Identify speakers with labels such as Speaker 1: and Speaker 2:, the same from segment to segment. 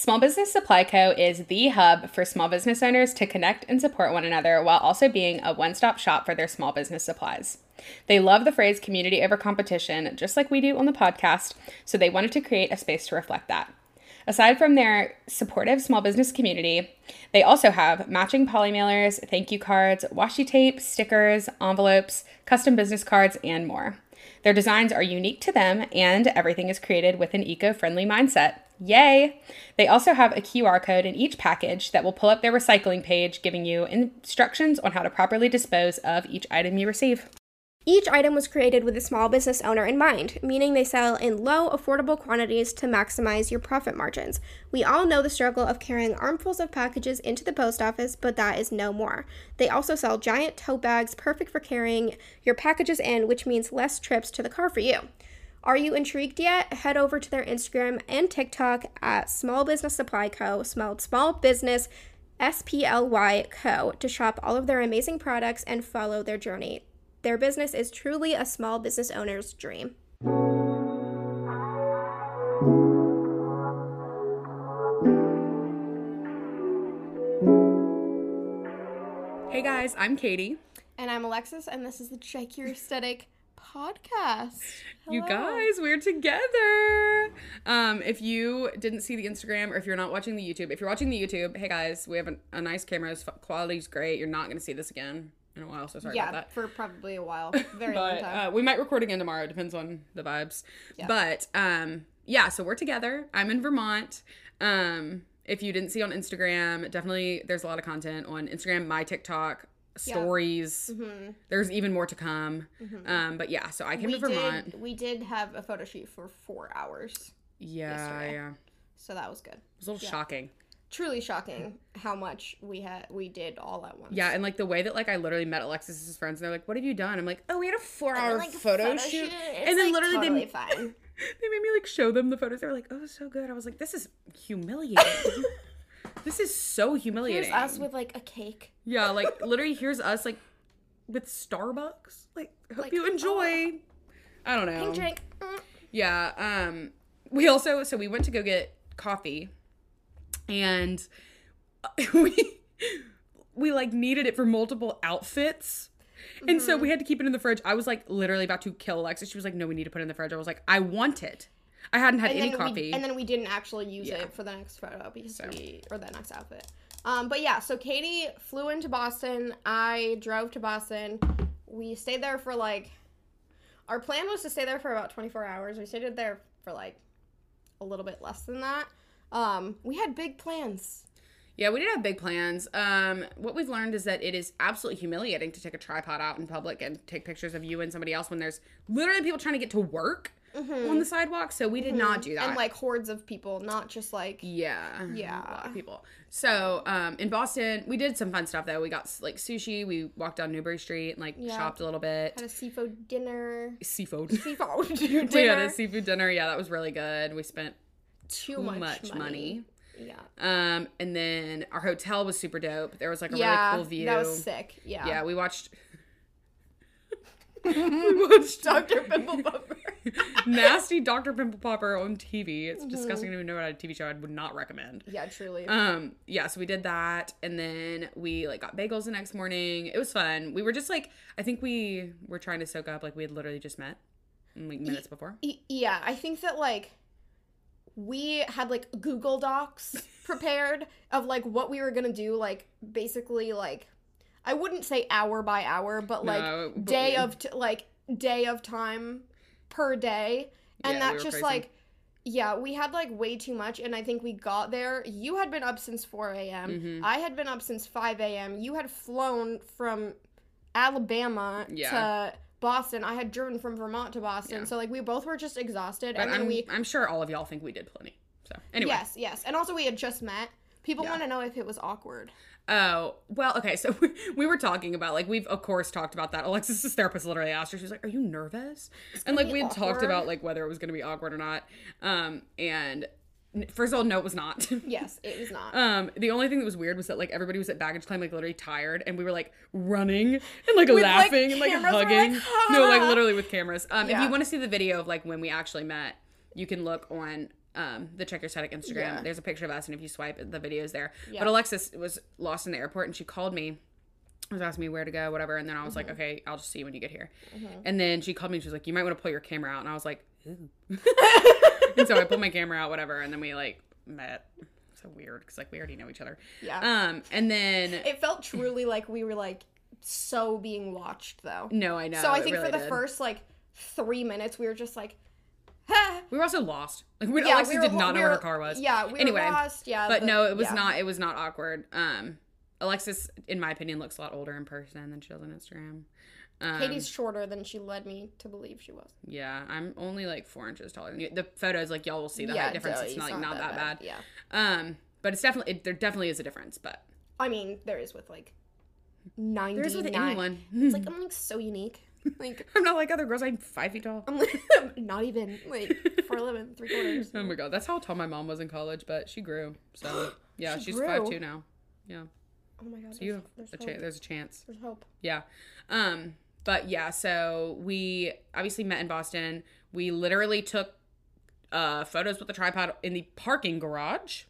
Speaker 1: Small Business Supply Co. is the hub for small business owners to connect and support one another while also being a one stop shop for their small business supplies. They love the phrase community over competition, just like we do on the podcast, so they wanted to create a space to reflect that. Aside from their supportive small business community, they also have matching poly mailers, thank you cards, washi tape, stickers, envelopes, custom business cards, and more. Their designs are unique to them, and everything is created with an eco friendly mindset. Yay! They also have a QR code in each package that will pull up their recycling page, giving you instructions on how to properly dispose of each item you receive.
Speaker 2: Each item was created with a small business owner in mind, meaning they sell in low, affordable quantities to maximize your profit margins. We all know the struggle of carrying armfuls of packages into the post office, but that is no more. They also sell giant tote bags perfect for carrying your packages in, which means less trips to the car for you. Are you intrigued yet? Head over to their Instagram and TikTok at Small Business Supply Co., smelled small business S P L Y Co., to shop all of their amazing products and follow their journey. Their business is truly a small business owner's dream.
Speaker 1: Hey guys, I'm Katie.
Speaker 2: And I'm Alexis, and this is the Check Your Aesthetic podcast.
Speaker 1: You guys, we're together. Um, if you didn't see the Instagram or if you're not watching the YouTube, if you're watching the YouTube, hey guys, we have a, a nice camera. Quality's great. You're not going to see this again in a while, so sorry
Speaker 2: yeah,
Speaker 1: about that.
Speaker 2: for probably a while, very long time.
Speaker 1: uh, we might record again tomorrow. It depends on the vibes. Yeah. But um, yeah, so we're together. I'm in Vermont. Um, if you didn't see on Instagram, definitely there's a lot of content on Instagram, my TikTok, stories.
Speaker 2: Mm-hmm.
Speaker 1: There's even more to come. Um, but yeah, so I came to Vermont.
Speaker 2: did, we did have a photo shoot for four hours,
Speaker 1: Yeah,
Speaker 2: yesterday.
Speaker 1: yeah.
Speaker 2: So that was good.
Speaker 1: It was a little shocking.
Speaker 2: Truly shocking how much we had we did all at once.
Speaker 1: Yeah, and like the way that like I literally met Alexis's friends and they're like, "What have you done?" I'm like, "Oh, we had a four
Speaker 2: And,
Speaker 1: hour
Speaker 2: like,
Speaker 1: photo, shoot,"
Speaker 2: It's,
Speaker 1: and then
Speaker 2: like,
Speaker 1: literally
Speaker 2: totally
Speaker 1: they
Speaker 2: fine.
Speaker 1: they made me like show them the photos. They were like, "Oh, so good." I was like, "This is humiliating. this is so humiliating."
Speaker 2: Here's us with like a cake.
Speaker 1: yeah, like literally, here's us like with Starbucks. Like, hope
Speaker 2: Like,
Speaker 1: you enjoy. I don't know.
Speaker 2: Pink drink. Mm.
Speaker 1: Yeah. Um. We also so we went to go get coffee, and we we like needed it for multiple outfits. And so we had to keep it in the fridge. I was like literally about to kill Alexis. She was like, "No, we need to put it in the fridge." I was like, "I want it." I hadn't had
Speaker 2: And
Speaker 1: any coffee.
Speaker 2: we and then we didn't actually use
Speaker 1: Yeah.
Speaker 2: it for the next photo because we or the next outfit. Um, but yeah, so Katie flew into Boston. I drove to Boston. We stayed there for like. Our plan was to stay there for about 24 hours. We stayed there for like a little bit less than that. Um, we had big plans.
Speaker 1: Yeah, we did have big plans. Um, what we've learned is that it is absolutely humiliating to take a tripod out in public and take pictures of you and somebody else when there's literally people trying to get to work on the sidewalk. So we did not do that.
Speaker 2: Mm-hmm. And like hordes of people, not just like
Speaker 1: yeah,
Speaker 2: Yeah.
Speaker 1: a lot of people. So um, in Boston, we did some fun stuff though. We got like sushi. We walked down Newbury Street and like
Speaker 2: Yeah.
Speaker 1: shopped a little bit.
Speaker 2: had a seafood dinner.
Speaker 1: Seafood.
Speaker 2: Seafood
Speaker 1: we had a seafood dinner. Yeah, that was really good. We spent
Speaker 2: Too
Speaker 1: too
Speaker 2: much,
Speaker 1: much,
Speaker 2: money.
Speaker 1: money.
Speaker 2: Yeah.
Speaker 1: Um, and then our hotel was super dope. There was like a
Speaker 2: yeah,
Speaker 1: really cool view.
Speaker 2: that was sick. Yeah.
Speaker 1: Yeah, we watched. We watched
Speaker 2: Dr. Pimple Popper.
Speaker 1: nasty Dr. Pimple Popper on TV. It's
Speaker 2: Mm-hmm.
Speaker 1: disgusting to even know about a TV show I would not recommend.
Speaker 2: yeah, truly.
Speaker 1: Um, yeah, so we did that, and then we like got bagels the next morning. It was fun. We were just like, I think we were trying to soak up like we had literally just met, like minutes before.
Speaker 2: Y- yeah, I think that like we had like Google Docs prepared of like what we were gonna do, like basically like I wouldn't say hour by hour, but like
Speaker 1: No, but
Speaker 2: day
Speaker 1: we-
Speaker 2: of t- like day of time per day, and
Speaker 1: Yeah, we
Speaker 2: that's
Speaker 1: were
Speaker 2: just
Speaker 1: crazy.
Speaker 2: like. Yeah, we had like way too much, and I think we got there. You had been up since 4 a.m.
Speaker 1: Mhm.
Speaker 2: I had been up since 5 a.m. You had flown from Alabama
Speaker 1: Yeah.
Speaker 2: to Boston. I had driven from Vermont to Boston.
Speaker 1: Yeah.
Speaker 2: So like we both were just exhausted,
Speaker 1: But
Speaker 2: and then
Speaker 1: I'm,
Speaker 2: we
Speaker 1: I'm sure all of y'all think we did plenty. So anyway.
Speaker 2: yes, yes, and also we had just met. People
Speaker 1: Yeah.
Speaker 2: want to know if it was awkward.
Speaker 1: Oh, well, okay. So we, we were talking about, like, we've, of course, talked about that. Alexis's therapist literally asked her, she was like, Are you nervous? And, like, we had talked about, like, whether it was going to be awkward or not. Um, and first of all, no, it was not.
Speaker 2: Yes, it was not.
Speaker 1: Um, the only thing that was weird was that like everybody was at baggage claim like literally tired, and we were like running and like
Speaker 2: With, like,
Speaker 1: laughing and like hugging.
Speaker 2: like,
Speaker 1: no, like
Speaker 2: "Ah."
Speaker 1: literally with cameras. Um, if you want to see the video of like when we actually met, you can look on um, the Check Your Aesthetic Instagram.
Speaker 2: Yeah.
Speaker 1: There's a picture of us, and if you swipe, the video's there.
Speaker 2: Yeah.
Speaker 1: But Alexis was lost in the airport, and she called me. Was asking me where to go, whatever, and then I was
Speaker 2: Mm-hmm.
Speaker 1: like, "Okay, I'll just see you when you get here." And then she called me. and She was like, "You might want to pull your camera out," and I was like, and so I pulled my camera out, whatever, and then we like met. So weird because like we already know each other.
Speaker 2: Yeah.
Speaker 1: Um, and then
Speaker 2: it felt truly like we were like so being watched though.
Speaker 1: no, I know.
Speaker 2: so I think
Speaker 1: really
Speaker 2: for the
Speaker 1: did.
Speaker 2: first like three minutes we were just like.
Speaker 1: We were also lost. Like we,
Speaker 2: Yeah,
Speaker 1: Alexis
Speaker 2: we were
Speaker 1: did not know
Speaker 2: we
Speaker 1: where her car was.
Speaker 2: Yeah, we were lost. Yeah,
Speaker 1: but no, it was
Speaker 2: yeah.
Speaker 1: not. It was not awkward. Um, Alexis, in my opinion, looks a lot older in person than she does on Instagram. Um,
Speaker 2: Katie's shorter than she led me to believe she was.
Speaker 1: yeah, I'm only like four inches taller than you. The photos, like y'all will see the
Speaker 2: yeah,
Speaker 1: height difference. It's not like not that bad.
Speaker 2: Yeah,
Speaker 1: Um, but it's definitely it, there definitely is a difference. But
Speaker 2: I mean there is with like ninety.
Speaker 1: there's with anyone.
Speaker 2: It's like I'm like so unique. Like
Speaker 1: I'm not like other girls. I'm five feet tall.
Speaker 2: I'm like, not even like four eleven, three quarters.
Speaker 1: Oh my god, that's how tall my mom was in college, but she grew. So yeah,
Speaker 2: She
Speaker 1: she's
Speaker 2: grew?
Speaker 1: five two now. Yeah,
Speaker 2: Oh my god,
Speaker 1: so you
Speaker 2: there's,
Speaker 1: have
Speaker 2: there's
Speaker 1: a
Speaker 2: hope.
Speaker 1: chance. There's a chance.
Speaker 2: There's hope.
Speaker 1: Yeah. Um, but yeah, so we obviously met in Boston. We literally took uh photos with the tripod in the parking garage.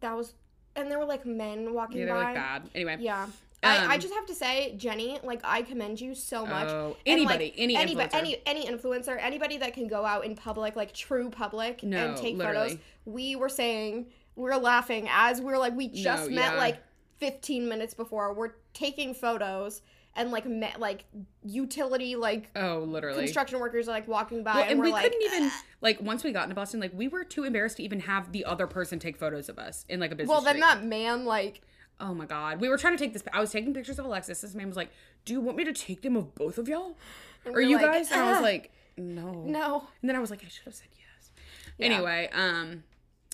Speaker 2: That was, and there were like men walking
Speaker 1: Yeah, they're
Speaker 2: by.
Speaker 1: like bad. Anyway.
Speaker 2: Yeah. I, I
Speaker 1: Um,
Speaker 2: just have to say, Jenny, like I commend you so much.
Speaker 1: Oh,
Speaker 2: And, like,
Speaker 1: anybody, any
Speaker 2: anybody,
Speaker 1: influencer.
Speaker 2: any any influencer, anybody that can go out in public, like true public,
Speaker 1: No,
Speaker 2: and take
Speaker 1: literally.
Speaker 2: photos. We were saying, we were laughing as we were like, we just
Speaker 1: No,
Speaker 2: met
Speaker 1: yeah.
Speaker 2: like 15 minutes before. We're taking photos and like met like utility like
Speaker 1: oh, literally.
Speaker 2: construction workers are like walking by,
Speaker 1: Well,
Speaker 2: and,
Speaker 1: and we
Speaker 2: like,
Speaker 1: couldn't even like once we got into Boston, like we were too embarrassed to even have the other person take photos of us in like a business.
Speaker 2: well, then
Speaker 1: street.
Speaker 2: that man like.
Speaker 1: Oh my god, we were trying to take this. I was taking pictures of Alexis. This man was like, "Do you want me to take them of both of y'all,
Speaker 2: and we're
Speaker 1: you
Speaker 2: like,
Speaker 1: guys?" And I was
Speaker 2: "Ah,
Speaker 1: like, "No,
Speaker 2: no.
Speaker 1: And then I was like, I should have said yes. Anyway, um,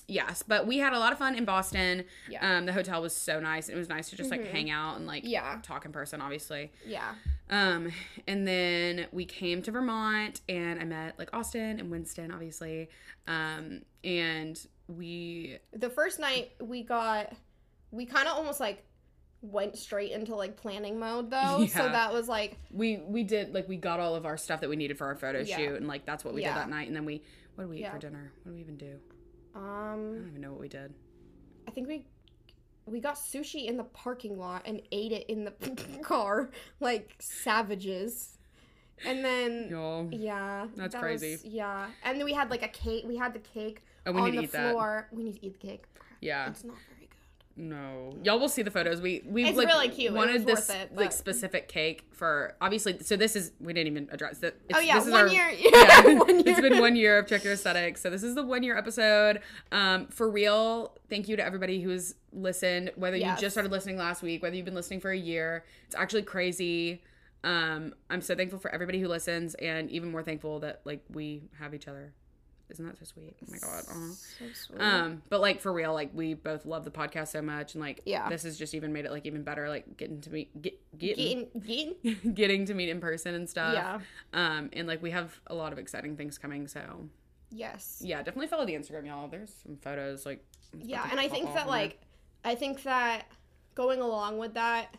Speaker 1: yes, but we had a lot of fun in Boston.
Speaker 2: Yeah. Mm-hmm.
Speaker 1: Um, the hotel was so nice. It was nice to just like hang out and like
Speaker 2: Yeah.
Speaker 1: talk in person, obviously.
Speaker 2: Yeah.
Speaker 1: Um, and then we came to Vermont and I met like Austin and Winston, obviously. Um, and we
Speaker 2: the first night we got we kind of almost like went straight into like planning mode though so that was like
Speaker 1: we we did like we got all of our stuff that we needed for our photo
Speaker 2: Yeah.
Speaker 1: shoot and like that's what we
Speaker 2: Yeah.
Speaker 1: did that night. And then we what did we eat
Speaker 2: Yeah.
Speaker 1: for dinner? What did we even do? I
Speaker 2: um
Speaker 1: don't even know what we did.
Speaker 2: i think we we got sushi in the parking lot and ate it in the car like savages and then
Speaker 1: Y'all.
Speaker 2: yeah
Speaker 1: That's
Speaker 2: that
Speaker 1: crazy.
Speaker 2: was- yeah and then we had like a cake we had the cake
Speaker 1: Oh,
Speaker 2: on the
Speaker 1: eat that.
Speaker 2: floor we need to eat the cake
Speaker 1: Yeah.
Speaker 2: it's not
Speaker 1: No, y'all will see the photos. We we
Speaker 2: It's
Speaker 1: like,
Speaker 2: really cute.
Speaker 1: Wanted this
Speaker 2: it,
Speaker 1: like specific cake for obviously. So this is we didn't even address that.
Speaker 2: oh yeah
Speaker 1: this is
Speaker 2: one
Speaker 1: our-
Speaker 2: year
Speaker 1: Yeah,
Speaker 2: one year
Speaker 1: it's been one year of Check Your Aesthetics. So this is the one year episode. Um, for real, thank you to everybody who's listened. Whether
Speaker 2: Yes.
Speaker 1: you just started listening last week, whether you've been listening for a year, it's actually crazy. Um, I'm so thankful for everybody who listens, and even more thankful that like we have each other. Isn't that so sweet? Oh my god. Aw.
Speaker 2: so sweet.
Speaker 1: Um, but like for real, like we both love the podcast so much, and like
Speaker 2: Yeah.
Speaker 1: this has just even made it like even better, like getting to meet get getting
Speaker 2: getting, getting
Speaker 1: getting to meet in person and stuff.
Speaker 2: Yeah.
Speaker 1: Um, and like we have a lot of exciting things coming, so
Speaker 2: yes
Speaker 1: yeah, definitely follow the Instagram, y'all. There's some photos, like
Speaker 2: Yeah, and I
Speaker 1: pop
Speaker 2: think
Speaker 1: off
Speaker 2: that
Speaker 1: there.
Speaker 2: like I think that going along with that,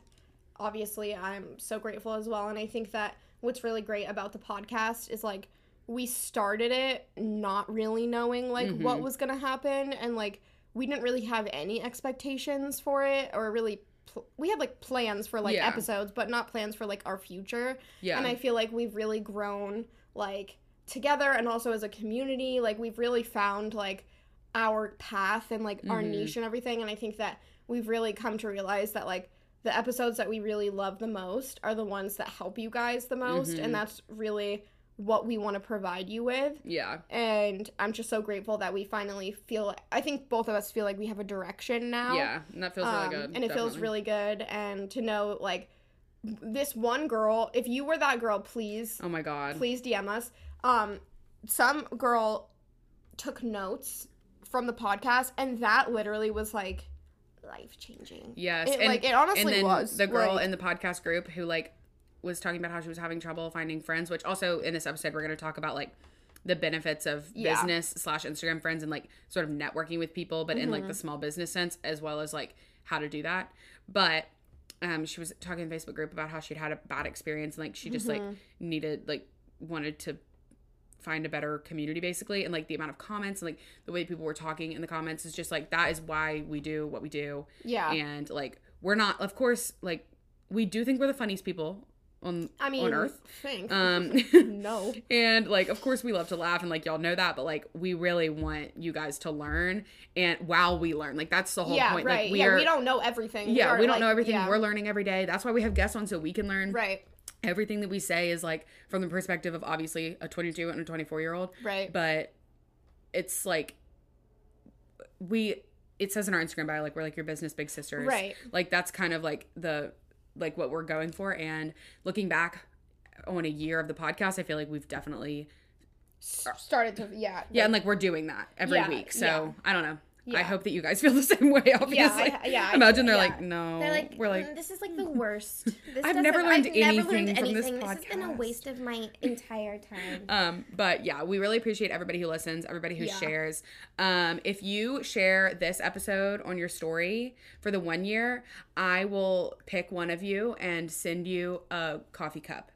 Speaker 2: obviously I'm so grateful as well. And I think that what's really great about the podcast is like we started it not really knowing like
Speaker 1: Mm-hmm.
Speaker 2: what was gonna happen and like we didn't really have any expectations for it or really pl- we had like plans for like
Speaker 1: Yeah.
Speaker 2: episodes but not plans for like our future
Speaker 1: yeah,
Speaker 2: and I feel like we've really grown like together and also as a community. Like we've really found like our path and like our
Speaker 1: Mhm.
Speaker 2: niche and everything. And I think that we've really come to realize that like the episodes that we really love the most are the ones that help you guys the most.
Speaker 1: Mhm.
Speaker 2: And that's really what we want to provide you with.
Speaker 1: yeah,
Speaker 2: And I'm just so grateful that we finally feel I think both of us feel like we have a direction now.
Speaker 1: yeah, and that feels
Speaker 2: Um,
Speaker 1: really good,
Speaker 2: and it feels really good. And to know like this one girl if you were that girl please
Speaker 1: Oh my god,
Speaker 2: please dm us. Um some girl took notes from the podcast and that literally was like life changing
Speaker 1: yes,
Speaker 2: it,
Speaker 1: and
Speaker 2: like it honestly was
Speaker 1: the girl
Speaker 2: like,
Speaker 1: in the podcast group who like was talking about how she was having trouble finding friends which also in this episode we're going to talk about like the benefits of
Speaker 2: Yeah.
Speaker 1: business slash instagram friends and like sort of networking with people but in like
Speaker 2: Mm-hmm.
Speaker 1: the small business sense as well as like how to do that but um she was talking in the facebook group about how she'd had a bad experience and like she just like
Speaker 2: Mm-hmm.
Speaker 1: needed like wanted to find a better community basically and like the amount of comments and like the way people were talking in the comments is just like that is why we do what we do
Speaker 2: Yeah.
Speaker 1: and like we're not of course like we do think we're the funniest people on
Speaker 2: I mean,
Speaker 1: on earth
Speaker 2: Thanks.
Speaker 1: um
Speaker 2: no.
Speaker 1: and like of course we love to laugh and like y'all know that but like we really want you guys to learn and while we learn like that's the whole
Speaker 2: Yeah,
Speaker 1: point
Speaker 2: right.
Speaker 1: like we
Speaker 2: yeah,
Speaker 1: are
Speaker 2: we don't know everything.
Speaker 1: yeah
Speaker 2: Or,
Speaker 1: we don't
Speaker 2: like,
Speaker 1: know everything
Speaker 2: yeah.
Speaker 1: we're learning every day that's why we have guests on so we can learn
Speaker 2: Right.
Speaker 1: everything that we say is like from the perspective of obviously a 22 and a 24 year old
Speaker 2: Right.
Speaker 1: but it's like we it says in our instagram bio like we're like your business big sisters
Speaker 2: Right.
Speaker 1: like that's kind of like the like what we're going for and looking back on a year of the podcast i feel like we've definitely
Speaker 2: started to yeah.
Speaker 1: yeah and like we're doing that every
Speaker 2: Yeah,
Speaker 1: week so
Speaker 2: yeah.
Speaker 1: i don't know i hope that you guys feel the same way obviously
Speaker 2: I- yeah, I-
Speaker 1: imagine they're
Speaker 2: yeah.
Speaker 1: like no
Speaker 3: They're like,
Speaker 1: we're like
Speaker 3: "Mm, this is like the worst. This
Speaker 1: I've never learned
Speaker 3: I've never
Speaker 1: anything
Speaker 3: learned
Speaker 1: from this
Speaker 3: podcast. This has been a waste of my entire time.
Speaker 1: Um, but yeah, we really appreciate everybody who listens, everybody who
Speaker 2: Yeah.
Speaker 1: shares. Um, if you share this episode on your story for the one year, I will pick one of you and send you a coffee cup.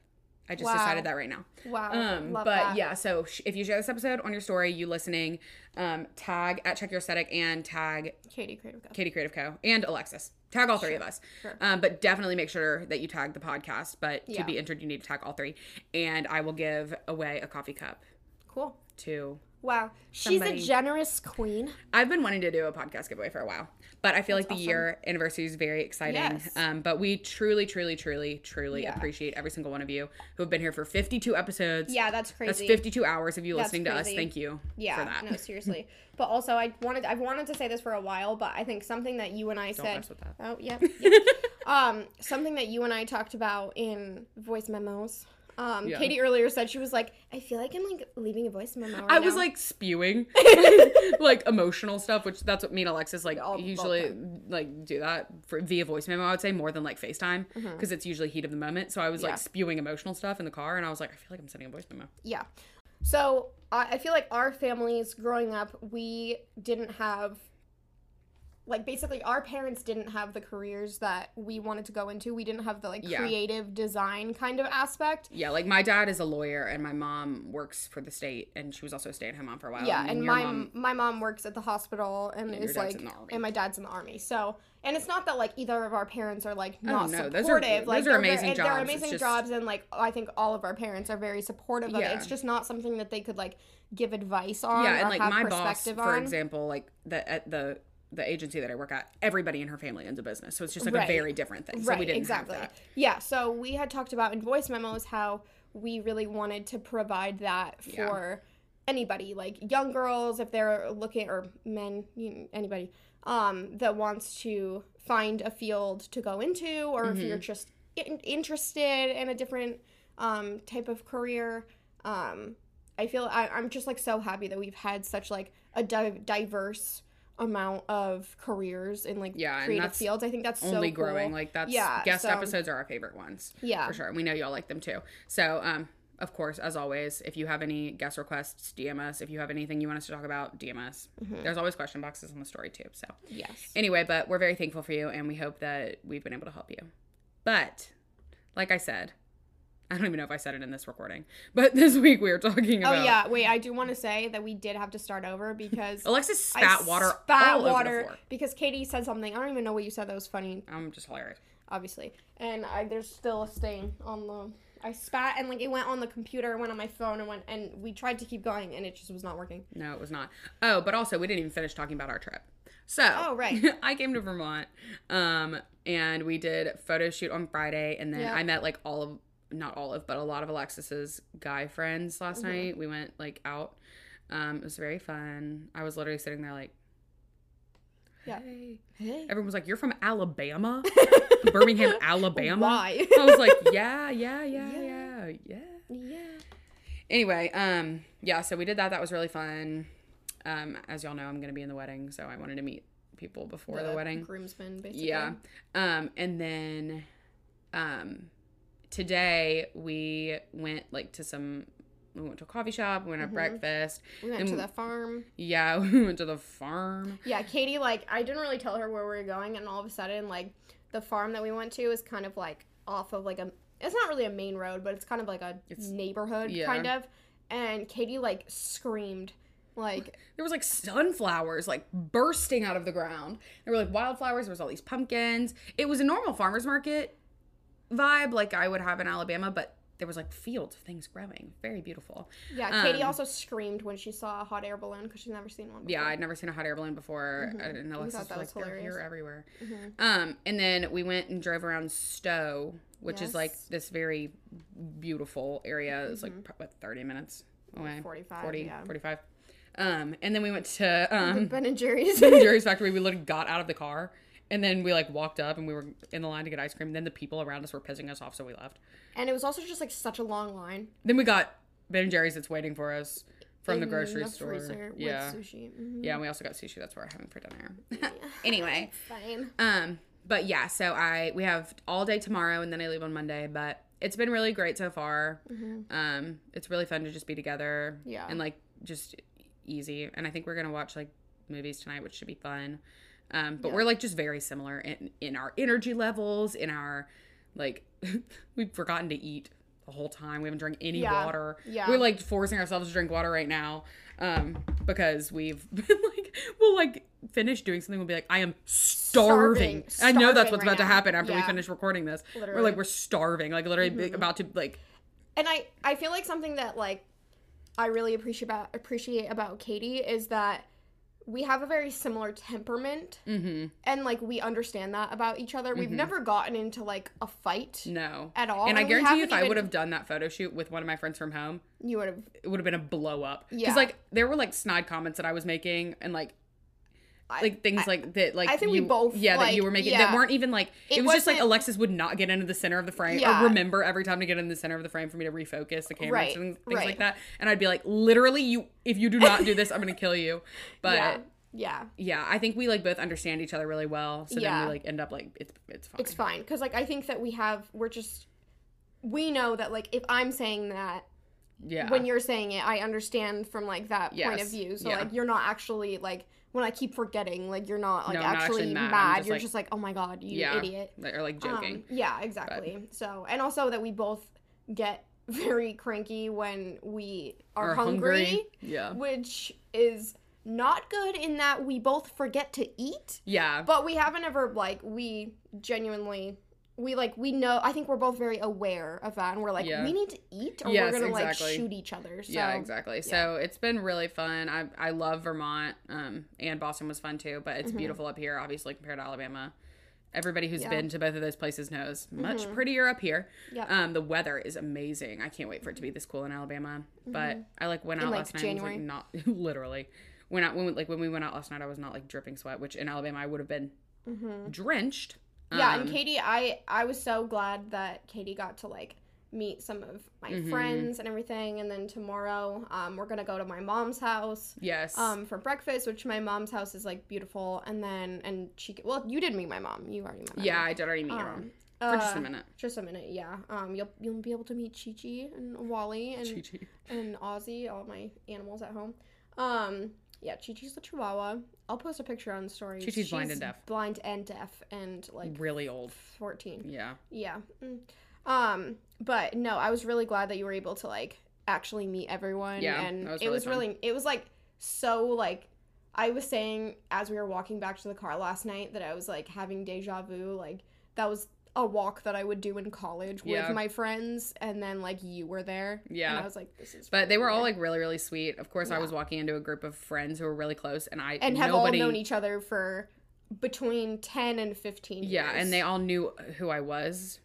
Speaker 1: I just
Speaker 2: Wow.
Speaker 1: decided that right now.
Speaker 2: Wow.
Speaker 1: Um,
Speaker 2: Love
Speaker 1: but
Speaker 2: that.
Speaker 1: yeah, so sh- if you share this episode on your story, you listening, um, tag at Check Your Aesthetic and tag
Speaker 2: Katie Creative Co.
Speaker 1: Katie Creative Co. and Alexis. Tag all three of us.
Speaker 2: sure.
Speaker 1: Um, but definitely make sure that you tag the podcast. But
Speaker 2: Yeah.
Speaker 1: to be entered, you need to tag all three. And I will give away a coffee cup
Speaker 2: Cool.
Speaker 1: to.
Speaker 2: Wow. She's
Speaker 1: Somebody-
Speaker 2: a generous queen.
Speaker 1: I've been wanting to do a podcast giveaway for a while, but I feel like the year anniversary is very exciting.
Speaker 2: Yes.
Speaker 1: Um, but we truly, truly, truly, truly
Speaker 2: Yeah.
Speaker 1: appreciate every single one of you who have been here for 52 episodes.
Speaker 2: Yeah, that's crazy.
Speaker 1: That's 52 hours of you
Speaker 2: That's
Speaker 1: listening to us. Thank you
Speaker 2: Yeah,
Speaker 1: for that.
Speaker 2: no, seriously. but also, I wanted I've wanted to say this for a while, but I think something that you and I said.
Speaker 1: mess with that.
Speaker 2: Oh, yeah. yeah. um, something that you and I talked about in voice memos. Um,
Speaker 1: Yeah.
Speaker 2: Katie earlier said she was like, I feel like I'm like leaving a voice memo. Right
Speaker 1: I was
Speaker 2: now."
Speaker 1: like spewing like emotional stuff, which that's what me and Alexis like
Speaker 2: All- all
Speaker 1: usually like do that for via voice memo. I would say more than like FaceTime because it's usually heat of the moment. So I was
Speaker 2: Mm-hmm. Yeah.
Speaker 1: like spewing emotional stuff in the car, and I was like, I feel like I'm sending a voice memo.
Speaker 2: Yeah. So I I feel like our families growing up, we didn't have, like, basically our parents didn't have the careers that we wanted to go into. We didn't have the like
Speaker 1: Yeah.
Speaker 2: creative design kind of aspect.
Speaker 1: Yeah, like my dad is a lawyer, and my mom works for the state, and she was also a stay-at-home mom for a while.
Speaker 2: Yeah, and
Speaker 1: your
Speaker 2: my
Speaker 1: mom-
Speaker 2: my mom works at the hospital and
Speaker 1: your
Speaker 2: is like,
Speaker 1: in the army.
Speaker 2: and my dad's in the army. So, and it's not that like either of our parents are like oh, not
Speaker 1: no,
Speaker 2: supportive.
Speaker 1: those are-
Speaker 2: like
Speaker 1: those are
Speaker 2: they're
Speaker 1: amazing
Speaker 2: They're
Speaker 1: jobs. It's
Speaker 2: amazing
Speaker 1: just-
Speaker 2: jobs, and like I think all of our parents are very supportive of it. It's just not something that they could like give advice on.
Speaker 1: yeah,
Speaker 2: or
Speaker 1: and like
Speaker 2: have
Speaker 1: my boss,
Speaker 2: perspective
Speaker 1: for example, like the at the the agency that I work at, everybody in her family owns a business, so it's just like
Speaker 2: Right.
Speaker 1: a very different thing. So
Speaker 2: right,
Speaker 1: we didn't
Speaker 2: exactly.
Speaker 1: have that.
Speaker 2: Yeah, so we had talked about in voice memos how we really wanted to provide that
Speaker 1: Yeah.
Speaker 2: for anybody, like young girls if they're looking or men, anybody um, that wants to find a field to go into, or if
Speaker 1: Mm-hmm.
Speaker 2: you're just in- interested in a different um, type of career. Um, I feel I, I'm just like so happy that we've had such like a di- diverse amount of careers in like
Speaker 1: Yeah,
Speaker 2: creative fields. I think that's
Speaker 1: only
Speaker 2: so cool.
Speaker 1: growing. Like that's
Speaker 2: Yeah,
Speaker 1: guest
Speaker 2: so-
Speaker 1: episodes are our favorite ones.
Speaker 2: Yeah.
Speaker 1: for sure. And We know y'all like them too. So, um, of course, as always, if you have any guest requests, DM us. If you have anything you want us to talk about, DM us.
Speaker 2: Mm-hmm.
Speaker 1: There's always question boxes on the story too. So,
Speaker 2: Yes.
Speaker 1: anyway, but we're very thankful for you, and we hope that we've been able to help you. But, like I said, I don't even know if I said it in this recording, but this week we were talking about.
Speaker 2: Oh yeah, wait. I do want to say that we did have to start over because
Speaker 1: Alexis
Speaker 2: I
Speaker 1: spat water
Speaker 2: spat
Speaker 1: all
Speaker 2: water
Speaker 1: over the floor.
Speaker 2: because Katie said something. I don't even know what you said that was funny,
Speaker 1: I'm just hilarious.
Speaker 2: obviously. And I, there's still a stain on the. I spat and like it went on the computer, went on my phone, and went and we tried to keep going and it just was not working.
Speaker 1: No, it was not. Oh, but also we didn't even finish talking about our trip. So,
Speaker 2: Oh, right.
Speaker 1: I came to Vermont, um, and we did photo shoot on Friday, and then
Speaker 2: Yeah.
Speaker 1: I met like all of, not all of, but a lot of Alexis's guy friends last
Speaker 2: Mm-hmm.
Speaker 1: night. We went like out. Um, it was very fun. I was literally sitting there like,
Speaker 2: Yeah.
Speaker 1: hey.
Speaker 2: Hey.
Speaker 1: Everyone was like, "You're from Alabama, Birmingham, Alabama."
Speaker 2: Why?
Speaker 1: I was like, "Yeah, yeah, yeah, yeah, yeah."
Speaker 2: Yeah.
Speaker 1: anyway um yeah so we did that that was really fun um as y'all know i'm gonna be in the wedding so i wanted to meet people before the, wedding
Speaker 2: Groomsmen, basically.
Speaker 1: yeah um and then um today we went like to some we went to a coffee shop we went to mm-hmm. breakfast
Speaker 2: We went
Speaker 1: and
Speaker 2: to the farm.
Speaker 1: yeah we went to the farm
Speaker 2: Yeah, Katie, like, I didn't really tell her where we were going, and all of a sudden, like, the farm that we went to is kind of like off of like a. It's not really a main road, but it's kind of like a neighborhood,
Speaker 1: yeah.
Speaker 2: kind of. and Katie like screamed, like
Speaker 1: There was like sunflowers like bursting out of the ground. There were like wildflowers. There was all these pumpkins. It was a normal farmers market vibe like I would have in Alabama, but there was like fields of things growing. Very beautiful.
Speaker 2: yeah. Katie
Speaker 1: Um,
Speaker 2: also screamed when she saw a hot air balloon because she's never seen one. Before.
Speaker 1: Yeah, I'd never seen a hot air balloon before. And Alexis
Speaker 2: thought that
Speaker 1: was like, they're here everywhere. Um, and then we went and drove around Stowe, which is like this very beautiful area. It's like what, 30 minutes away.
Speaker 2: 45,
Speaker 1: 40,
Speaker 2: yeah.
Speaker 1: 45. Um, and then we went to um,
Speaker 2: Ben and Jerry's.
Speaker 1: Ben and Jerry's factory. We literally got out of the car. And then we like walked up and we were in the line to get ice cream. Then the people around us were pissing us off, so we left.
Speaker 2: and it was also just like such a long line
Speaker 1: Then we got Ben and Jerry's that's waiting for us from the grocery
Speaker 2: the
Speaker 1: store. yeah.
Speaker 2: with sushi. Mhm.
Speaker 1: Yeah, and we also got sushi. That's what we're having for dinner. anyway,
Speaker 2: Fine.
Speaker 1: um, but yeah, so I we have all day tomorrow, and then I leave on Monday. But it's been really great so far. Um, it's really fun to just be together.
Speaker 2: Mm-hmm. Yeah.
Speaker 1: and like just easy. And I think we're gonna watch like movies tonight, which should be fun. Um, but we're like just very similar in in our energy levels, in our like we've forgotten to eat the whole time. We haven't drank any
Speaker 2: Yeah.
Speaker 1: water.
Speaker 2: Yeah.
Speaker 1: We're like forcing ourselves to drink water right now. Um, because we've been like we'll like finish doing something, we'll be like, I am starving.
Speaker 2: Starving.
Speaker 1: I know that's what's
Speaker 2: right
Speaker 1: about to happen after we finish recording this. We're
Speaker 2: Mm-hmm.
Speaker 1: like we're starving. Like literally be- about to like
Speaker 2: and I I feel like something that like I really appreciate about appreciate about Katie is that we have a very similar temperament
Speaker 1: mm-hmm.
Speaker 2: and like we understand that about each other. We've never gotten into like a fight
Speaker 1: no.
Speaker 2: at all.
Speaker 1: And I
Speaker 2: we
Speaker 1: guarantee you if I would have done that photo shoot with one of my friends from home,
Speaker 2: you would have
Speaker 1: it would have been a blow up. Because
Speaker 2: Yeah.
Speaker 1: like there were like snide comments that I was making and like like things like that like
Speaker 2: I think we both,
Speaker 1: yeah that you were making
Speaker 2: yeah.
Speaker 1: that weren't even like it,
Speaker 2: It
Speaker 1: was just like Alexis would not get into the center of the frame
Speaker 2: Yeah.
Speaker 1: or remember every time to get in the center of the frame for me to refocus the camera
Speaker 2: Right,
Speaker 1: and things
Speaker 2: right.
Speaker 1: like that and I'd be like literally you if you do not do this I'm gonna kill you but
Speaker 2: yeah
Speaker 1: yeah.
Speaker 2: yeah
Speaker 1: I think we like both understand each other really well so then we like end up like it's it's fine
Speaker 2: it's fine because like I think that we have we're just we know that like if I'm saying that
Speaker 1: yeah
Speaker 2: when you're saying it, I understand from like that point of view. So
Speaker 1: Yeah.
Speaker 2: like you're not actually like when I keep forgetting, like you're not like
Speaker 1: No, I'm not
Speaker 2: actually,
Speaker 1: actually mad.
Speaker 2: mad.
Speaker 1: Just,
Speaker 2: you're
Speaker 1: like-
Speaker 2: just like, oh my god, you
Speaker 1: yeah
Speaker 2: idiot.
Speaker 1: or like joking
Speaker 2: Um, yeah, exactly. So and also that we both get very cranky when we are
Speaker 1: Or
Speaker 2: hungry,
Speaker 1: yeah
Speaker 2: which is not good in that we both forget to eat.
Speaker 1: yeah
Speaker 2: But we haven't ever like we genuinely we like we know I think we're both very aware of that and we're like
Speaker 1: Yeah.
Speaker 2: we need to eat or
Speaker 1: Yes,
Speaker 2: we're gonna
Speaker 1: exactly.
Speaker 2: like shoot each other. So
Speaker 1: yeah, exactly. So it's been really fun. I I love Vermont, um, and Boston was fun too. But it's beautiful up here, obviously compared to Alabama. Everybody who's
Speaker 2: Mm-hmm. Yeah. Mm-hmm.
Speaker 1: been to both of those places knows much prettier up here.
Speaker 2: Yep.
Speaker 1: Um, the weather is amazing. I can't wait for it to be this cool in Alabama. But I like went out
Speaker 2: Mm-hmm. like,
Speaker 1: last night. and was,
Speaker 2: January?
Speaker 1: like not literally when I when like when we went out last night, I was not like dripping sweat, which in Alabama I would have been drenched.
Speaker 2: Yeah,
Speaker 1: Um,
Speaker 2: and Katie, I I was so glad that Katie got to like meet some of my
Speaker 1: Mm-hmm.
Speaker 2: friends and everything. And then tomorrow, um, we're gonna go to my mom's house.
Speaker 1: Yes.
Speaker 2: Um, for breakfast, which my mom's house is like beautiful, and then and she well, you did meet my mom. You already met my
Speaker 1: yeah,
Speaker 2: mom.
Speaker 1: I did already meet your
Speaker 2: Um,
Speaker 1: mom for just a
Speaker 2: uh,
Speaker 1: minute.
Speaker 2: Just a minute, yeah. Um, you'll you'll be able to meet Chi Chi and Wally and
Speaker 1: Chi-chi.
Speaker 2: and Ozzy, all my animals at home. Um, yeah, Chi Chi's the Chihuahua. I'll post a picture on the story.
Speaker 1: Chi-Chi's blind and deaf.
Speaker 2: Blind and deaf, and like
Speaker 1: Really old.
Speaker 2: fourteen.
Speaker 1: Yeah.
Speaker 2: Yeah. Mm. Um, but no, I was really glad that you were able to like actually meet everyone.
Speaker 1: Yeah,
Speaker 2: and
Speaker 1: that was
Speaker 2: it was
Speaker 1: fun.
Speaker 2: really it was like so like I was saying as we were walking back to the car last night that I was like having deja vu. Like that was a walk that I would do in college
Speaker 1: Yeah.
Speaker 2: with my friends, and then like you were there.
Speaker 1: Yeah.
Speaker 2: and I was like, this is.
Speaker 1: But they were all like really, really sweet. Of course, I was walking into a group of friends who were really close, and I
Speaker 2: and have
Speaker 1: nobody,
Speaker 2: all known each other for between ten and fifteen.
Speaker 1: yeah,
Speaker 2: years.
Speaker 1: and they all knew who I was.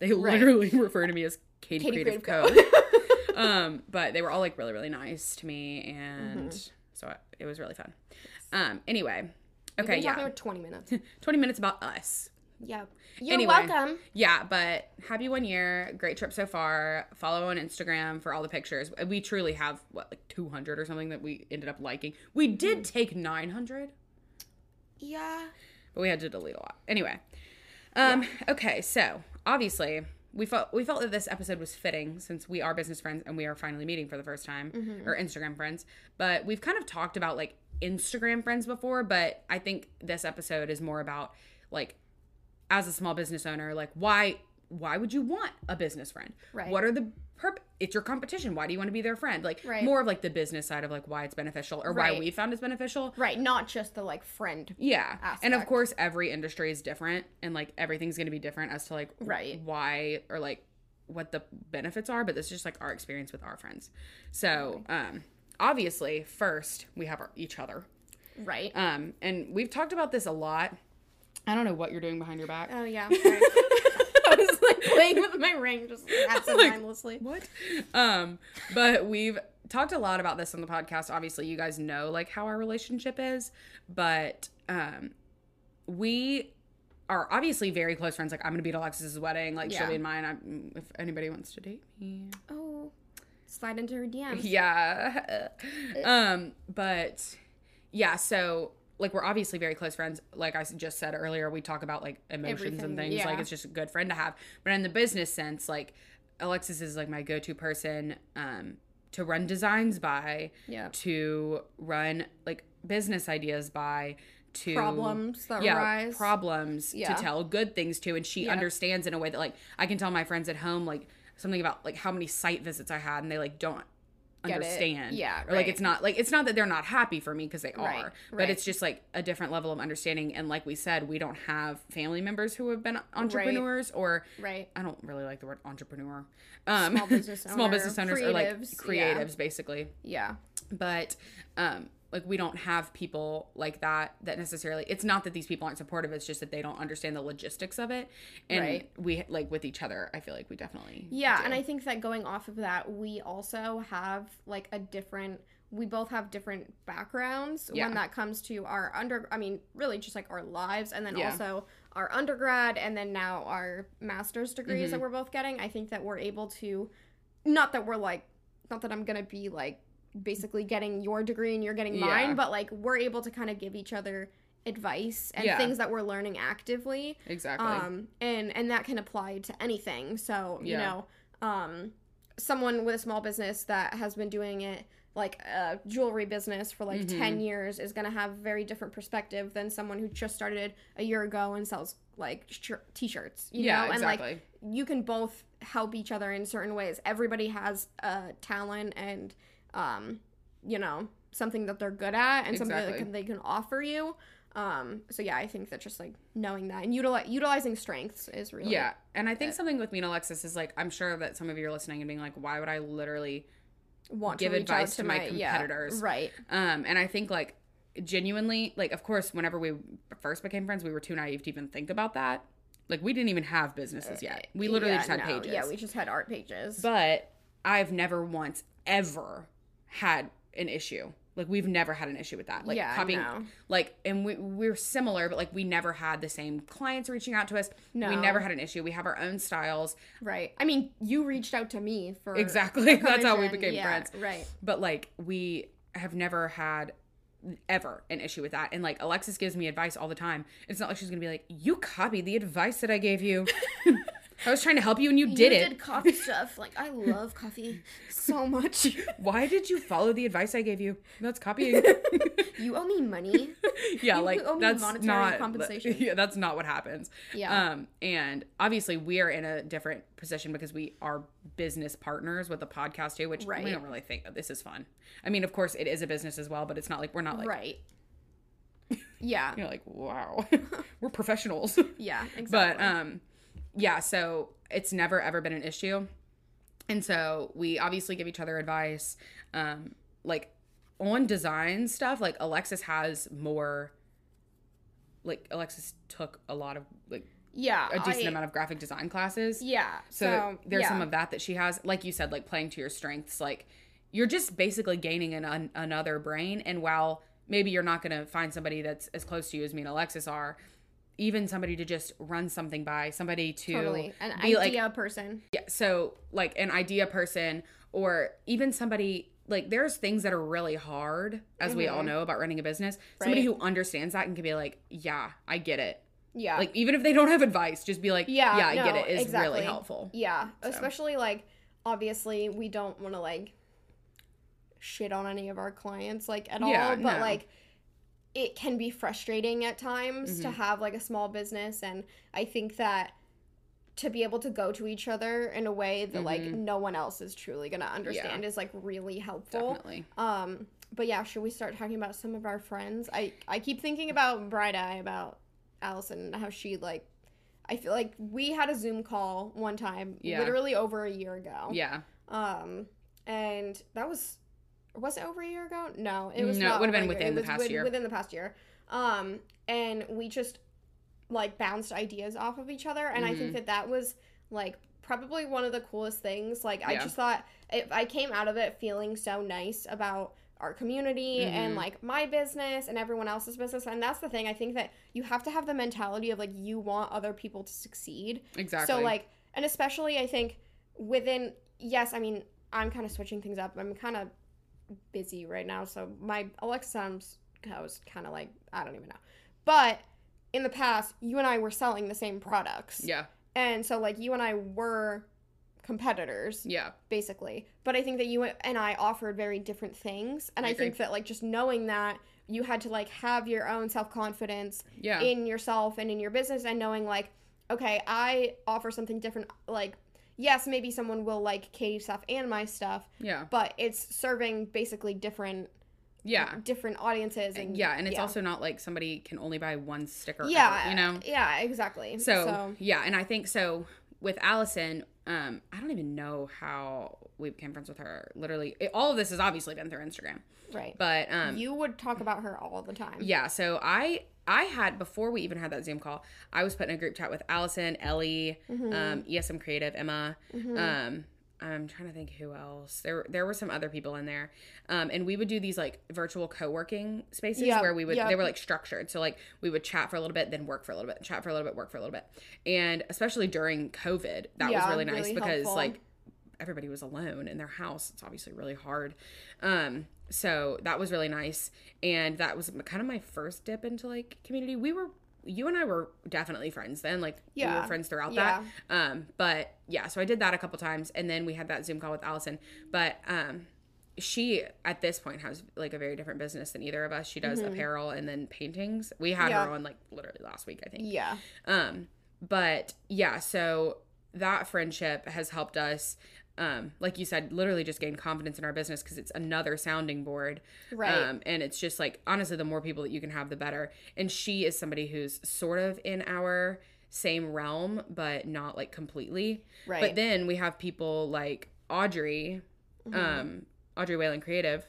Speaker 1: They
Speaker 2: Right.
Speaker 1: literally refer to me as Katie,
Speaker 2: Katie
Speaker 1: Creative,
Speaker 2: Creative
Speaker 1: Co.
Speaker 2: Co.
Speaker 1: um, but they were all like really, really nice to me, and
Speaker 2: Mm-hmm.
Speaker 1: so I, it was really fun. Um, anyway, okay, yeah,
Speaker 2: twenty minutes.
Speaker 1: twenty minutes about us.
Speaker 2: Yeah, you're
Speaker 1: Anyway.
Speaker 2: welcome.
Speaker 1: Yeah, but happy one year. Great trip so far. Follow on Instagram for all the pictures. We truly have what like 200 or something that we ended up liking. We did take 900,
Speaker 2: Yeah.
Speaker 1: but we had to delete a lot. Anyway. Um okay, so obviously we felt we felt that this episode was fitting since we are business friends and we are finally meeting for the first time or Instagram friends. But we've kind of talked about like Instagram friends before, but I think this episode is more about like as a small business owner, like why why would you want a business friend?
Speaker 2: Right.
Speaker 1: What are the perp? It's your competition. Why do you want to be their friend? Like
Speaker 2: Right.
Speaker 1: more of like the business side of like why it's beneficial or why we found it's beneficial.
Speaker 2: Right, not just the like friend.
Speaker 1: Yeah. And of course every industry is different and like everything's going to be different as to like
Speaker 2: Right.
Speaker 1: why or like what the benefits are, but this is just like our experience with our friends. So, um obviously first we have our, each other.
Speaker 2: Right.
Speaker 1: Um and we've talked about this a lot. I don't know what you're doing behind your back.
Speaker 2: oh yeah. I was like playing with my ring just absent-mindedly.
Speaker 1: what? Um, but we've talked a lot about this on the podcast. Obviously, you guys know like how our relationship is, but um, we are obviously very close friends. Like I'm gonna be at Alexis's wedding. Like she'll be in mine. I'm, if anybody wants to date me,
Speaker 2: Oh, slide into her DMs.
Speaker 1: yeah. um, but yeah, so like we're obviously very close friends. Like I just said earlier, we talk about like emotions
Speaker 2: Everything,
Speaker 1: and things. Like it's just a good friend to have. But in the business sense, like Alexis is like my go-to person um to run designs by,
Speaker 2: Yeah.
Speaker 1: to run like business ideas by, to
Speaker 2: Problems that
Speaker 1: yeah,
Speaker 2: arise.
Speaker 1: problems
Speaker 2: Yeah.
Speaker 1: to tell good things to and she
Speaker 2: Yeah.
Speaker 1: understands in a way that like I can tell my friends at home like something about like how many site visits I had and they like don't
Speaker 2: It.
Speaker 1: understand.
Speaker 2: Yeah,
Speaker 1: Or like it's not like it's not that they're not happy for me because they
Speaker 2: Right,
Speaker 1: are. But it's just like a different level of understanding and like we said, we don't have family members who have been entrepreneurs or
Speaker 2: Right.
Speaker 1: I don't really like the word entrepreneur. Um
Speaker 2: Small business
Speaker 1: small business owners or like
Speaker 2: creatives, yeah.
Speaker 1: creatives basically
Speaker 2: Yeah.
Speaker 1: but um like we don't have people like that that necessarily it's not that these people aren't supportive it's just that they don't understand the logistics of it and
Speaker 2: Right.
Speaker 1: we like with each other i feel like we definitely
Speaker 2: Yeah,
Speaker 1: do.
Speaker 2: and I think that going off of that, we also have like a different. We both have different backgrounds
Speaker 1: Yeah.
Speaker 2: when that comes to our under. I mean, really, just like our lives, and then
Speaker 1: Yeah.
Speaker 2: also our undergrad, and then now our master's degrees
Speaker 1: Mm-hmm.
Speaker 2: that we're both getting. I think that we're able to, not that we're like, not that I'm gonna be like basically getting your degree and you're getting
Speaker 1: Yeah.
Speaker 2: mine, but like we're able to kind of give each other advice and
Speaker 1: Yeah.
Speaker 2: things that we're learning actively
Speaker 1: exactly
Speaker 2: um and and that can apply to anything so you
Speaker 1: Yeah.
Speaker 2: know um someone with a small business that has been doing it like a jewelry business for like
Speaker 1: Mm-hmm.
Speaker 2: 10 years is going to have a very different perspective than someone who just started a year ago and sells like sh- t-shirts you
Speaker 1: Yeah,
Speaker 2: know and
Speaker 1: exactly.
Speaker 2: like you can both help each other in certain ways everybody has a talent and um you know something that they're good at and something that can, they can offer you. Um so yeah i think that just like knowing that and utili- utilizing strengths is really
Speaker 1: yeah and i think something with me and alexis is like i'm sure that some of you are listening and being like why would i literally
Speaker 2: want
Speaker 1: give
Speaker 2: to
Speaker 1: advice
Speaker 2: out
Speaker 1: to my
Speaker 2: yeah,
Speaker 1: competitors.
Speaker 2: right.
Speaker 1: Um and i think like genuinely like of course whenever we first became friends we were too naive to even think about that. Like we didn't even have businesses yet. We literally
Speaker 2: Yeah,
Speaker 1: just had
Speaker 2: no,
Speaker 1: pages.
Speaker 2: yeah we just had art pages.
Speaker 1: But I've never once ever had an issue. Like we've never had an issue with that. Like
Speaker 2: Yeah,
Speaker 1: copying
Speaker 2: no.
Speaker 1: like and we we're similar, but like we never had the same clients reaching out to us. We never had an issue. We have our own styles.
Speaker 2: right i mean you reached out to me for
Speaker 1: Exactly. That's how we became
Speaker 2: Yeah,
Speaker 1: friends.
Speaker 2: right
Speaker 1: But like we have never had ever an issue with that. And like Alexis gives me advice all the time. It's not like she's gonna be like, You copied the advice that I gave you. I was trying to help you and you did
Speaker 2: you
Speaker 1: it.
Speaker 2: did coffee stuff like i love coffee so much
Speaker 1: Why did you follow the advice I gave you? That's copying.
Speaker 2: you owe me money
Speaker 1: yeah,
Speaker 2: You
Speaker 1: like that's
Speaker 2: monetary
Speaker 1: not
Speaker 2: compensation.
Speaker 1: Yeah, that's not what happens.
Speaker 2: Yeah.
Speaker 1: Um, and obviously we are in a different position because we are business partners with the podcast too, which
Speaker 2: Right.
Speaker 1: we don't really think that this is fun. I mean, of course, it is a business as well, but it's not like we're not like
Speaker 2: right yeah
Speaker 1: You're like wow, we're professionals.
Speaker 2: yeah exactly
Speaker 1: but um, yeah. So it's never ever been an issue, and so we obviously give each other advice. Um, like on design stuff, like Alexis has more. Like Alexis took a lot of like
Speaker 2: yeah
Speaker 1: a decent
Speaker 2: I-
Speaker 1: amount of graphic design classes.
Speaker 2: yeah
Speaker 1: So, there's
Speaker 2: yeah.
Speaker 1: some of that that she has, like you said, like playing to your strengths. Like you're just basically gaining an, an another brain, and while maybe you're not gonna find somebody that's as close to you as me and Alexis are, even somebody to just run something by, somebody to
Speaker 2: totally an
Speaker 1: be like
Speaker 2: idea person
Speaker 1: yeah, so like an idea person or even somebody like there's things that are really hard as we all know about running a business. Somebody
Speaker 2: Mm-hmm.
Speaker 1: Who understands that and can be like, "Yeah, I get it."
Speaker 2: yeah
Speaker 1: Like even if they don't have advice, just be like,
Speaker 2: Yeah,
Speaker 1: "Yeah, I get
Speaker 2: no,
Speaker 1: it." Is
Speaker 2: exactly.
Speaker 1: really helpful.
Speaker 2: Yeah, especially like obviously we don't want to like shit on any of our clients like at
Speaker 1: Yeah,
Speaker 2: all, but
Speaker 1: no.
Speaker 2: like it can be frustrating at times
Speaker 1: Mm-hmm.
Speaker 2: to have like a small business and I think that to be able to go to each other in a way that like
Speaker 1: Mm-hmm.
Speaker 2: no one else is truly gonna understand is like really helpful.
Speaker 1: Definitely.
Speaker 2: Um, but yeah, should we start talking about some of our friends? I I keep thinking about Bright Eye, about Allison, and how she like. I feel like we had a Zoom call one time,
Speaker 1: Yeah.
Speaker 2: literally over a year ago.
Speaker 1: Yeah.
Speaker 2: Um, and that was was it over a year ago? No, it was.
Speaker 1: No, it
Speaker 2: not
Speaker 1: would've been within
Speaker 2: It
Speaker 1: the past
Speaker 2: with-
Speaker 1: year.
Speaker 2: Within the past year. Um, and we just like bounced ideas off of each other, and I
Speaker 1: Mm-hmm.
Speaker 2: think that that was like probably one of the coolest things. Like I
Speaker 1: Yeah.
Speaker 2: just thought if I came out of it feeling so nice about our community
Speaker 1: Mm-hmm.
Speaker 2: and like my business and everyone else's business and that's the thing i think that you have to have the mentality of like you want other people to succeed
Speaker 1: Exactly.
Speaker 2: so like, and especially I think within yes, I mean I'm kind of switching things up. I'm kind of busy right now, so my Alexa sounds goes kind of like I don't even know. But in the past, you and I were selling the same products,
Speaker 1: Yeah.
Speaker 2: and so like you and I were competitors
Speaker 1: Yeah.
Speaker 2: basically. But I think that you and I offered very different things, and
Speaker 1: I
Speaker 2: I, think that like just knowing that you had to like have your own self confidence
Speaker 1: Yeah.
Speaker 2: in yourself and in your business, and knowing like, okay, I offer something different. Like, yes, maybe someone will like Katie's stuff and my stuff,
Speaker 1: yeah.
Speaker 2: but it's serving basically different
Speaker 1: Yeah.
Speaker 2: different audiences and
Speaker 1: Yeah, and it's also not like somebody can only buy one sticker. ever,
Speaker 2: yeah
Speaker 1: you know.
Speaker 2: yeah exactly
Speaker 1: So, yeah, and I think so with Allison. Um, I don't even know how we became friends with her. Literally, it, all of this has obviously been through Instagram.
Speaker 2: right
Speaker 1: But um,
Speaker 2: you would talk about her all the time
Speaker 1: yeah, so I I had before we even had that Zoom call, I was put in a group chat with Allison, Ellie,
Speaker 2: Mm-hmm.
Speaker 1: um, ESM Creative, Emma. Um, I'm trying to think who else. There there were some other people in there, um, and we would do these like virtual co working spaces
Speaker 2: Yep,
Speaker 1: where we would
Speaker 2: yep.
Speaker 1: they were like structured. So like we would chat for a little bit, then work for a little bit, chat for a little bit, work for a little bit, and especially during COVID, that was really nice
Speaker 2: really
Speaker 1: because
Speaker 2: helpful.
Speaker 1: like everybody was alone in their house. It's obviously really hard. Um, so that was really nice. And that was kind of my first dip into like community. We were, you and I were definitely friends then. Like we were friends throughout
Speaker 2: Yeah.
Speaker 1: that. Um, but yeah, so I did that a couple times and then we had that Zoom call with Allison. But, um, she at this point has like a very different business than either of us. She does apparel and then paintings. We had
Speaker 2: Mm-hmm. Yeah.
Speaker 1: her on like literally last week, I think.
Speaker 2: yeah
Speaker 1: Um, but yeah, so that friendship has helped us, um, like you said, literally just gain confidence in our business because it's another sounding board.
Speaker 2: Right.
Speaker 1: Um, and it's just like, honestly, the more people that you can have, the better. And she is somebody who's sort of in our same realm, but not like completely.
Speaker 2: Right.
Speaker 1: But then we have people like Audrey,
Speaker 2: Mm-hmm.
Speaker 1: um, Audrey Whalen Creative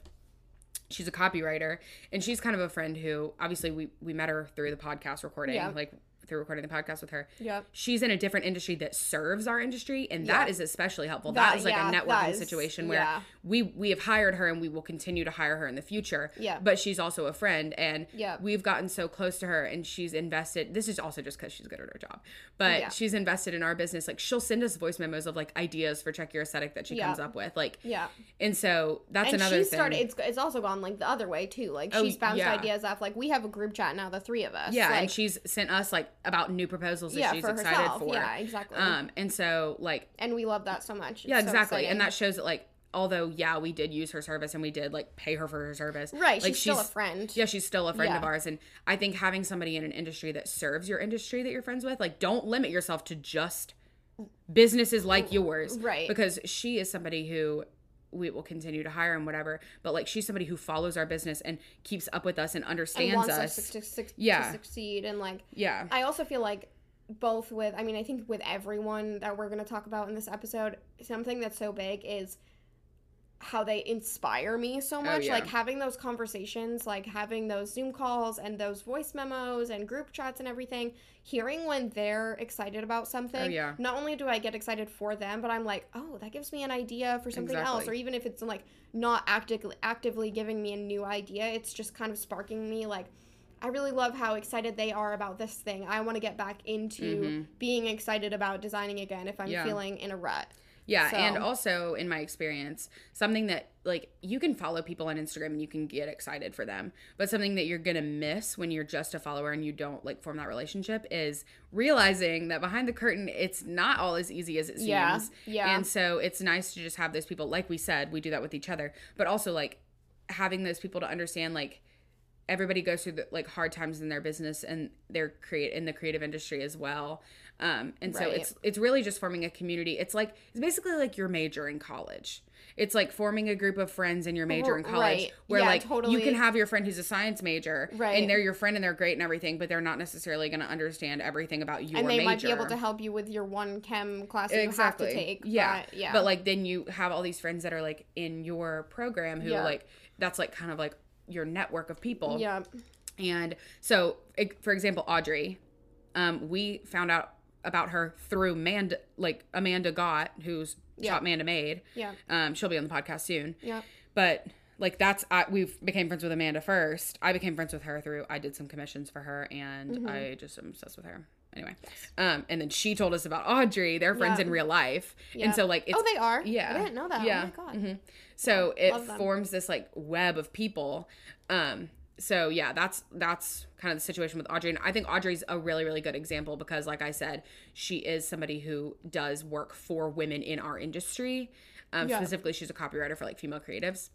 Speaker 1: she's a copywriter and she's kind of a friend who obviously we we met her through the podcast recording
Speaker 2: Yeah.
Speaker 1: like through recording the podcast with her
Speaker 2: Yep.
Speaker 1: she's in a different industry that serves our industry and
Speaker 2: Yeah.
Speaker 1: that is especially helpful
Speaker 2: That-
Speaker 1: that is like
Speaker 2: yeah,
Speaker 1: a networking
Speaker 2: is-
Speaker 1: situation where
Speaker 2: yeah.
Speaker 1: we we have hired her and we will continue to hire her in the future
Speaker 2: Yeah.
Speaker 1: but she's also a friend and
Speaker 2: Yeah.
Speaker 1: we've gotten so close to her and she's invested this is also just because she's good at her job but
Speaker 2: Yeah.
Speaker 1: she's invested in our business like she'll send us voice memos of like ideas for check your aesthetic that she
Speaker 2: Yeah.
Speaker 1: comes up with like
Speaker 2: yeah
Speaker 1: and so that's
Speaker 2: and
Speaker 1: another
Speaker 2: she
Speaker 1: thing
Speaker 2: started it's, it's also gone like the other way too like
Speaker 1: Oh,
Speaker 2: she's bounced
Speaker 1: yeah.
Speaker 2: ideas off like we have a group chat now the three of us
Speaker 1: Yeah,
Speaker 2: like,
Speaker 1: and she's sent us like about new proposals that
Speaker 2: Yeah,
Speaker 1: she's
Speaker 2: for
Speaker 1: excited
Speaker 2: herself.
Speaker 1: for.
Speaker 2: Yeah, exactly.
Speaker 1: Um, and so like
Speaker 2: and we love that so much
Speaker 1: yeah,
Speaker 2: It's so
Speaker 1: exactly, and that shows that like although yeah we did use her service and we did like pay her for her service.
Speaker 2: right
Speaker 1: Like
Speaker 2: she's, still a friend
Speaker 1: Yeah, she's still a friend of ours, and I think having somebody in an industry that serves your industry that you're friends with, like, don't limit yourself to just businesses like yours,
Speaker 2: Right.
Speaker 1: Because she is somebody who we will continue to hire and whatever, but like she's somebody who follows our business and keeps up with us and
Speaker 2: and
Speaker 1: understands
Speaker 2: wants
Speaker 1: us.
Speaker 2: us to, to,
Speaker 1: Yeah.
Speaker 2: to succeed and like
Speaker 1: yeah,
Speaker 2: I also feel like both with I mean I think with everyone that we're going to talk about in this episode something that's so big is how they inspire me so much
Speaker 1: Oh, yeah.
Speaker 2: like having those conversations like having those zoom calls and those voice memos and group chats and everything hearing when they're excited about something
Speaker 1: Oh, yeah.
Speaker 2: not only do i get excited for them but i'm like oh that gives me an idea for something else or even if it's like not actively actively giving me a new idea it's just kind of sparking me like I really love how excited they are about this thing. I want to get back into being excited about designing again if I'm
Speaker 1: Mm-hmm. Yeah.
Speaker 2: feeling in a rut.
Speaker 1: Yeah,
Speaker 2: So-
Speaker 1: and also in my experience, something that like you can follow people on Instagram and you can get excited for them, but something that you're gonna miss when you're just a follower and you don't like form that relationship is realizing that behind the curtain, it's not all as easy as it seems.
Speaker 2: Yeah, yeah.
Speaker 1: And so it's nice to just have those people, like we said, we do that with each other, but also like having those people to understand like everybody goes through the, like hard times in their business and they're create in the creative industry as well. Um, and so it's it's really just forming a community. It's like it's basically like your major in college. It's like forming a group of friends in your major in college
Speaker 2: right.
Speaker 1: where
Speaker 2: Yeah,
Speaker 1: like you can have your friend who's a science major
Speaker 2: Right.
Speaker 1: and they're your friend and they're great and everything, but they're not necessarily going to understand everything about your
Speaker 2: and they
Speaker 1: major.
Speaker 2: might be able to help you with your one chem class that
Speaker 1: exactly.
Speaker 2: you have to take.
Speaker 1: Yeah.
Speaker 2: but, yeah.
Speaker 1: But like then you have all these friends that are like in your program who
Speaker 2: Yeah.
Speaker 1: like that's like kind of like your network of people.
Speaker 2: yeah,
Speaker 1: And so, for example, Audrey, um, we found out about her through Manda, like Amanda Gott, who's
Speaker 2: Yeah.
Speaker 1: Shop Manda Made.
Speaker 2: Yeah.
Speaker 1: Um, she'll be on the podcast soon.
Speaker 2: yeah,
Speaker 1: But like that's I, we became friends with Amanda first. I became friends with her through I did some commissions for her, and
Speaker 2: Mm-hmm.
Speaker 1: I just am obsessed with her. Anyway, um, and then she told us about Audrey. They're friends
Speaker 2: Yeah.
Speaker 1: in real life,
Speaker 2: yeah.
Speaker 1: and so like it's
Speaker 2: oh, they are.
Speaker 1: yeah.
Speaker 2: I didn't know that.
Speaker 1: Yeah.
Speaker 2: Oh my god.
Speaker 1: Mhm. So it forms this like web of people. Um, so yeah, that's that's kind of the situation with Audrey, and I think Audrey's a really really good example because, like I said, she is somebody who does work for women in our industry. Um,
Speaker 2: Yeah.
Speaker 1: Specifically, she's a copywriter for like female creatives,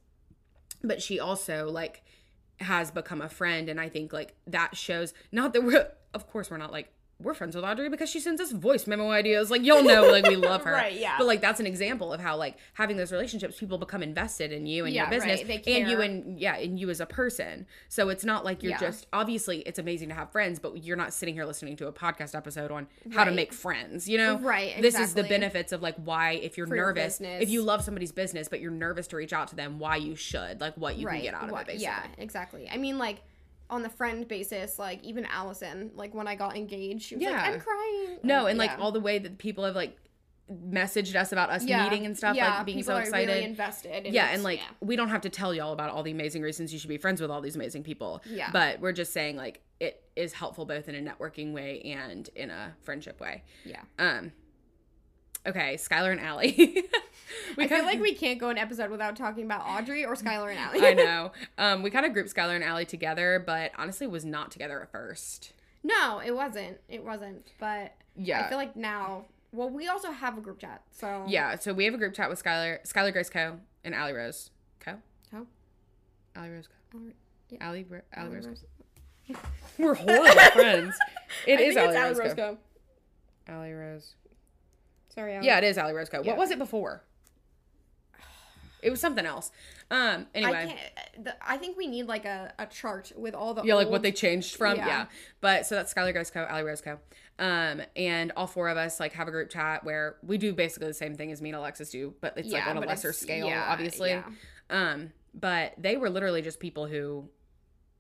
Speaker 1: but she also like has become a friend, and I think like that shows not that we're of course we're not like we're friends with Audrey because she sends us voice memo ideas. Like you'll know, like we love her.
Speaker 2: Right, yeah.
Speaker 1: But like that's an example of how like having those relationships, people become invested in you and
Speaker 2: Yeah,
Speaker 1: your business,
Speaker 2: right. They
Speaker 1: and you and yeah, and you as a person. So it's not like you're
Speaker 2: Yeah.
Speaker 1: just obviously it's amazing to have friends, but you're not sitting here listening to a podcast episode on how to make friends. You know,
Speaker 2: Right,
Speaker 1: This is the benefits of like why if you're
Speaker 2: your
Speaker 1: nervous,
Speaker 2: business.
Speaker 1: if you love somebody's business, but you're nervous to reach out to them, why you should, like what you can get out of
Speaker 2: What-
Speaker 1: it, basically.
Speaker 2: Yeah, exactly. I mean, like on the friend basis, like even Allison, like when I got engaged, she was like,
Speaker 1: Yeah.
Speaker 2: "I'm crying."
Speaker 1: No, and like all the way that people have like messaged us about us
Speaker 2: Yeah.
Speaker 1: meeting and stuff,
Speaker 2: Yeah,
Speaker 1: like being
Speaker 2: people
Speaker 1: so excited.
Speaker 2: really invested.
Speaker 1: yeah,
Speaker 2: it's-
Speaker 1: and like
Speaker 2: yeah.
Speaker 1: we don't have to tell y'all about all the amazing reasons you should be friends with all these amazing people.
Speaker 2: Yeah.
Speaker 1: But we're just saying like it is helpful both in a networking way and in a friendship way.
Speaker 2: yeah.
Speaker 1: Um Okay, Skylar and Allie. we
Speaker 2: I feel
Speaker 1: kinda-
Speaker 2: like we can't go an episode without talking about Audrey or Skylar and Allie.
Speaker 1: I know. Um we kind of grouped Skylar and Allie together, but honestly was not together at first.
Speaker 2: no, it wasn't. It wasn't. But
Speaker 1: Yeah.
Speaker 2: I feel like now. Well, we also have a group chat, so
Speaker 1: Yeah, so we have a group chat with Skylar, Skylar Grace Co. and Allie Rose Co.
Speaker 2: Oh,
Speaker 1: Allie Rose Co.
Speaker 2: Allie- yeah.
Speaker 1: Allie, Ro- Allie
Speaker 2: Allie
Speaker 1: Rose.
Speaker 2: Rose.
Speaker 1: Co. We're horrible friends. It
Speaker 2: I
Speaker 1: is
Speaker 2: think it's
Speaker 1: Allie
Speaker 2: Allie
Speaker 1: Rose Co.
Speaker 2: Roscoe.
Speaker 1: Allie Rose.
Speaker 2: Sorry, Allie.
Speaker 1: Yeah, it is Allie Rose Co.
Speaker 2: Yeah.
Speaker 1: What was it before? It was something else. Um.
Speaker 2: I
Speaker 1: Anyway.
Speaker 2: can't. The, I think we need like a, a chart with all the
Speaker 1: Yeah, like what they changed from.
Speaker 2: Yeah.
Speaker 1: Yeah. But so that's Skylar Grace Co., Allie Rose Co. Um, and all four of us like have a group chat where we do basically the same thing as me and Alexis do, but it's like on a lesser scale,
Speaker 2: yeah,
Speaker 1: obviously.
Speaker 2: yeah.
Speaker 1: Um, but they were literally just people who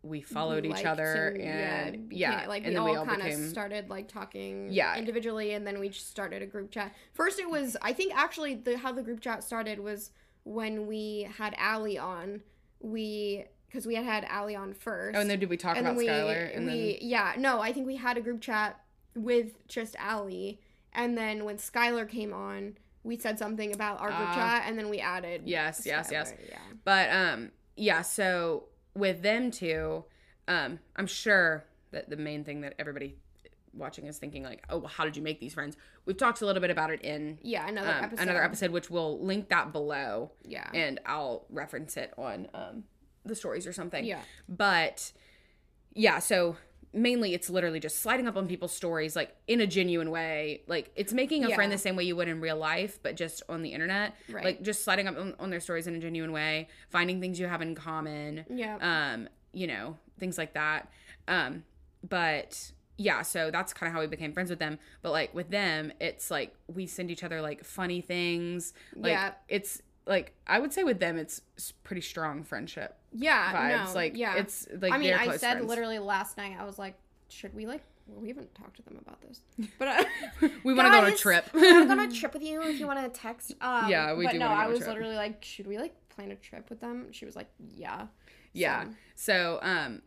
Speaker 1: we followed each other
Speaker 2: and,
Speaker 1: and
Speaker 2: became-
Speaker 1: yeah,
Speaker 2: like
Speaker 1: and
Speaker 2: we
Speaker 1: then
Speaker 2: all, kind of
Speaker 1: became
Speaker 2: started like talking
Speaker 1: Yeah.
Speaker 2: individually and then we just started a group chat first it was i think actually the how the group chat started was when we had Allie on we because we had had Allie on first
Speaker 1: Oh, and then did we talk
Speaker 2: and
Speaker 1: about
Speaker 2: then we,
Speaker 1: Skylar? And
Speaker 2: we yeah no i think we had a group chat with just Allie and then when Skylar came on we said something about our group
Speaker 1: Ah.
Speaker 2: chat and then we added
Speaker 1: Yes, yes, yes.
Speaker 2: Yeah
Speaker 1: But um yeah, so with them two, um, I'm sure that the main thing that everybody watching is thinking like, oh, well, how did you make these friends? We've talked a little bit about it in
Speaker 2: yeah another
Speaker 1: um,
Speaker 2: episode
Speaker 1: another episode, which we'll link that below.
Speaker 2: Yeah.
Speaker 1: and I'll reference it on um, the stories or something.
Speaker 2: Yeah.
Speaker 1: but yeah, so mainly it's literally just sliding up on people's stories like in a genuine way like it's making a friend the same way you would in real life but just on the internet
Speaker 2: Right.
Speaker 1: like just sliding up on, on their stories in a genuine way finding things you have in common
Speaker 2: Yeah.
Speaker 1: um you know things like that um but yeah so that's kind of how we became friends with them but like with them it's like we send each other like funny things like
Speaker 2: Yeah.
Speaker 1: it's like i would say with them it's pretty strong friendship
Speaker 2: yeah
Speaker 1: vibes
Speaker 2: no,
Speaker 1: like
Speaker 2: yeah
Speaker 1: it's like
Speaker 2: I mean, I said
Speaker 1: friends.
Speaker 2: literally last night. I was like, should we like? Well, we haven't talked to them about this, but uh,
Speaker 1: we want to go on a trip
Speaker 2: I want to go on a trip with you if you want to text. Um,
Speaker 1: Yeah, we
Speaker 2: but
Speaker 1: do
Speaker 2: no, I was literally like, should we like plan a trip with them? She was like, yeah,
Speaker 1: Yeah. So, um,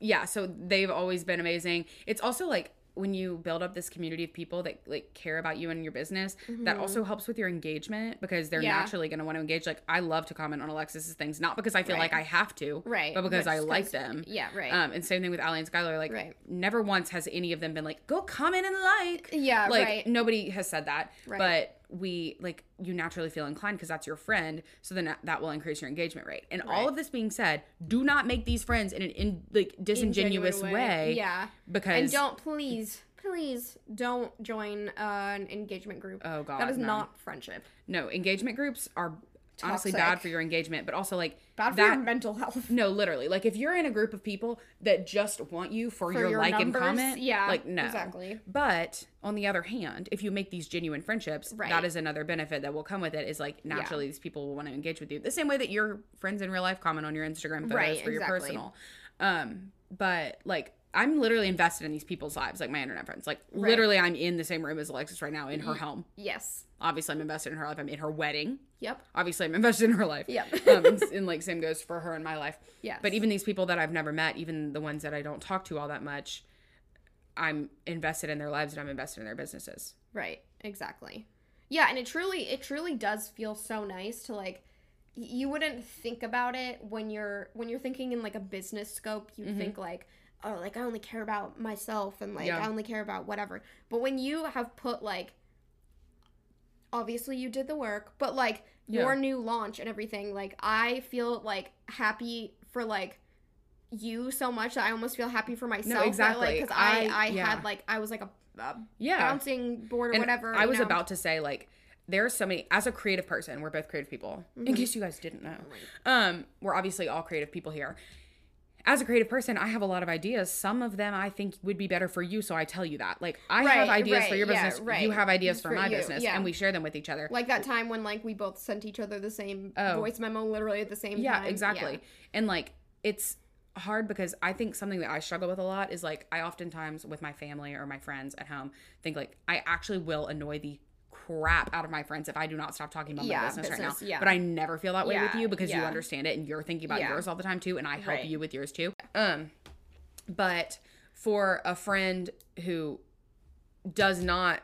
Speaker 1: yeah, so they've always been amazing. It's also like when you build up this community of people that like care about you and your business, that also helps with your engagement because they're
Speaker 2: Mm-hmm. Yeah.
Speaker 1: naturally going to want to engage. Like I love to comment on Alexis's things, not because I feel
Speaker 2: Right.
Speaker 1: like I have to,
Speaker 2: Right,
Speaker 1: but because
Speaker 2: but
Speaker 1: I like them.
Speaker 2: yeah, right.
Speaker 1: Um, and same thing with Allie and Skylar. Like,
Speaker 2: Right.
Speaker 1: never once has any of them been like, "Go comment and like."
Speaker 2: Yeah,
Speaker 1: like
Speaker 2: right.
Speaker 1: nobody has said that.
Speaker 2: Right.
Speaker 1: But we like you naturally feel inclined because that's your friend so then that- will increase your engagement rate and all of this being said do not make these friends in an in like disingenuous
Speaker 2: Genuine
Speaker 1: way,
Speaker 2: Yeah.
Speaker 1: because
Speaker 2: And don't please, please don't join uh, an engagement group.
Speaker 1: Oh, God,
Speaker 2: That is
Speaker 1: no.
Speaker 2: not friendship.
Speaker 1: no engagement groups are honestly
Speaker 2: Toxic.
Speaker 1: bad for your engagement but also like
Speaker 2: Bad for
Speaker 1: that
Speaker 2: your mental health.
Speaker 1: no literally like if you're in a group of people that just want you for, your,
Speaker 2: your
Speaker 1: like
Speaker 2: numbers,
Speaker 1: and comment
Speaker 2: yeah,
Speaker 1: like no
Speaker 2: exactly.
Speaker 1: but on the other hand if you make these genuine friendships
Speaker 2: Right.
Speaker 1: that is another benefit that will come with it is like naturally these people will want to engage with you the same way that your friends in real life comment on your instagram photos
Speaker 2: Right,
Speaker 1: for your personal um but like I'm literally invested in these people's lives, like my internet friends. Like literally, I'm in the same room as Alexis right now in her home.
Speaker 2: Yes.
Speaker 1: Obviously, I'm invested in her life. I'm in her wedding.
Speaker 2: Yep.
Speaker 1: Obviously, I'm invested in her life.
Speaker 2: Yep.
Speaker 1: um, and, and, like same goes for her in my life.
Speaker 2: Yes.
Speaker 1: But even these people that I've never met, even the ones that I don't talk to all that much, I'm invested in their lives and I'm invested in their businesses.
Speaker 2: Right. Exactly. Yeah, and it truly it truly does feel so nice to like you wouldn't think about it when you're when you're thinking in like a business scope, you'd think like oh, like I only care about myself and like
Speaker 1: Yeah.
Speaker 2: I only care about whatever. But when you have put like obviously you did the work, but like your new launch and everything, like I feel like happy for like you so much that I almost feel happy for myself.
Speaker 1: No, exactly.
Speaker 2: Because I,
Speaker 1: I-
Speaker 2: I,
Speaker 1: yeah.
Speaker 2: had like I was like a, a
Speaker 1: Yeah.
Speaker 2: bouncing board or
Speaker 1: And
Speaker 2: whatever.
Speaker 1: I was
Speaker 2: know?
Speaker 1: about to say like there are so many as a creative person, we're both creative people.
Speaker 2: Mm-hmm.
Speaker 1: In case you guys didn't know. Um, we're obviously all creative people here. As a creative person, I have a lot of ideas. Some of them I think would be better for you, so I tell you that. Like I have
Speaker 2: Right,
Speaker 1: ideas for
Speaker 2: right,
Speaker 1: your
Speaker 2: yeah,
Speaker 1: business,
Speaker 2: right.
Speaker 1: you have ideas for,
Speaker 2: For
Speaker 1: my
Speaker 2: you,
Speaker 1: business,
Speaker 2: yeah.
Speaker 1: and we share them with each other.
Speaker 2: like that time when like we both sent each other the same
Speaker 1: Oh.
Speaker 2: voice memo literally at the same time.
Speaker 1: yeah exactly and like it's hard because i think something that i struggle with a lot is like i oftentimes with my family or my friends at home think like i actually will annoy the crap out of my friends if i do not stop talking about
Speaker 2: Yeah,
Speaker 1: my business, right now
Speaker 2: yeah.
Speaker 1: but i never feel that way with you because you understand it and you're thinking about
Speaker 2: Yeah.
Speaker 1: yours all the time too and i help
Speaker 2: Right.
Speaker 1: you with yours too um but for a friend who does not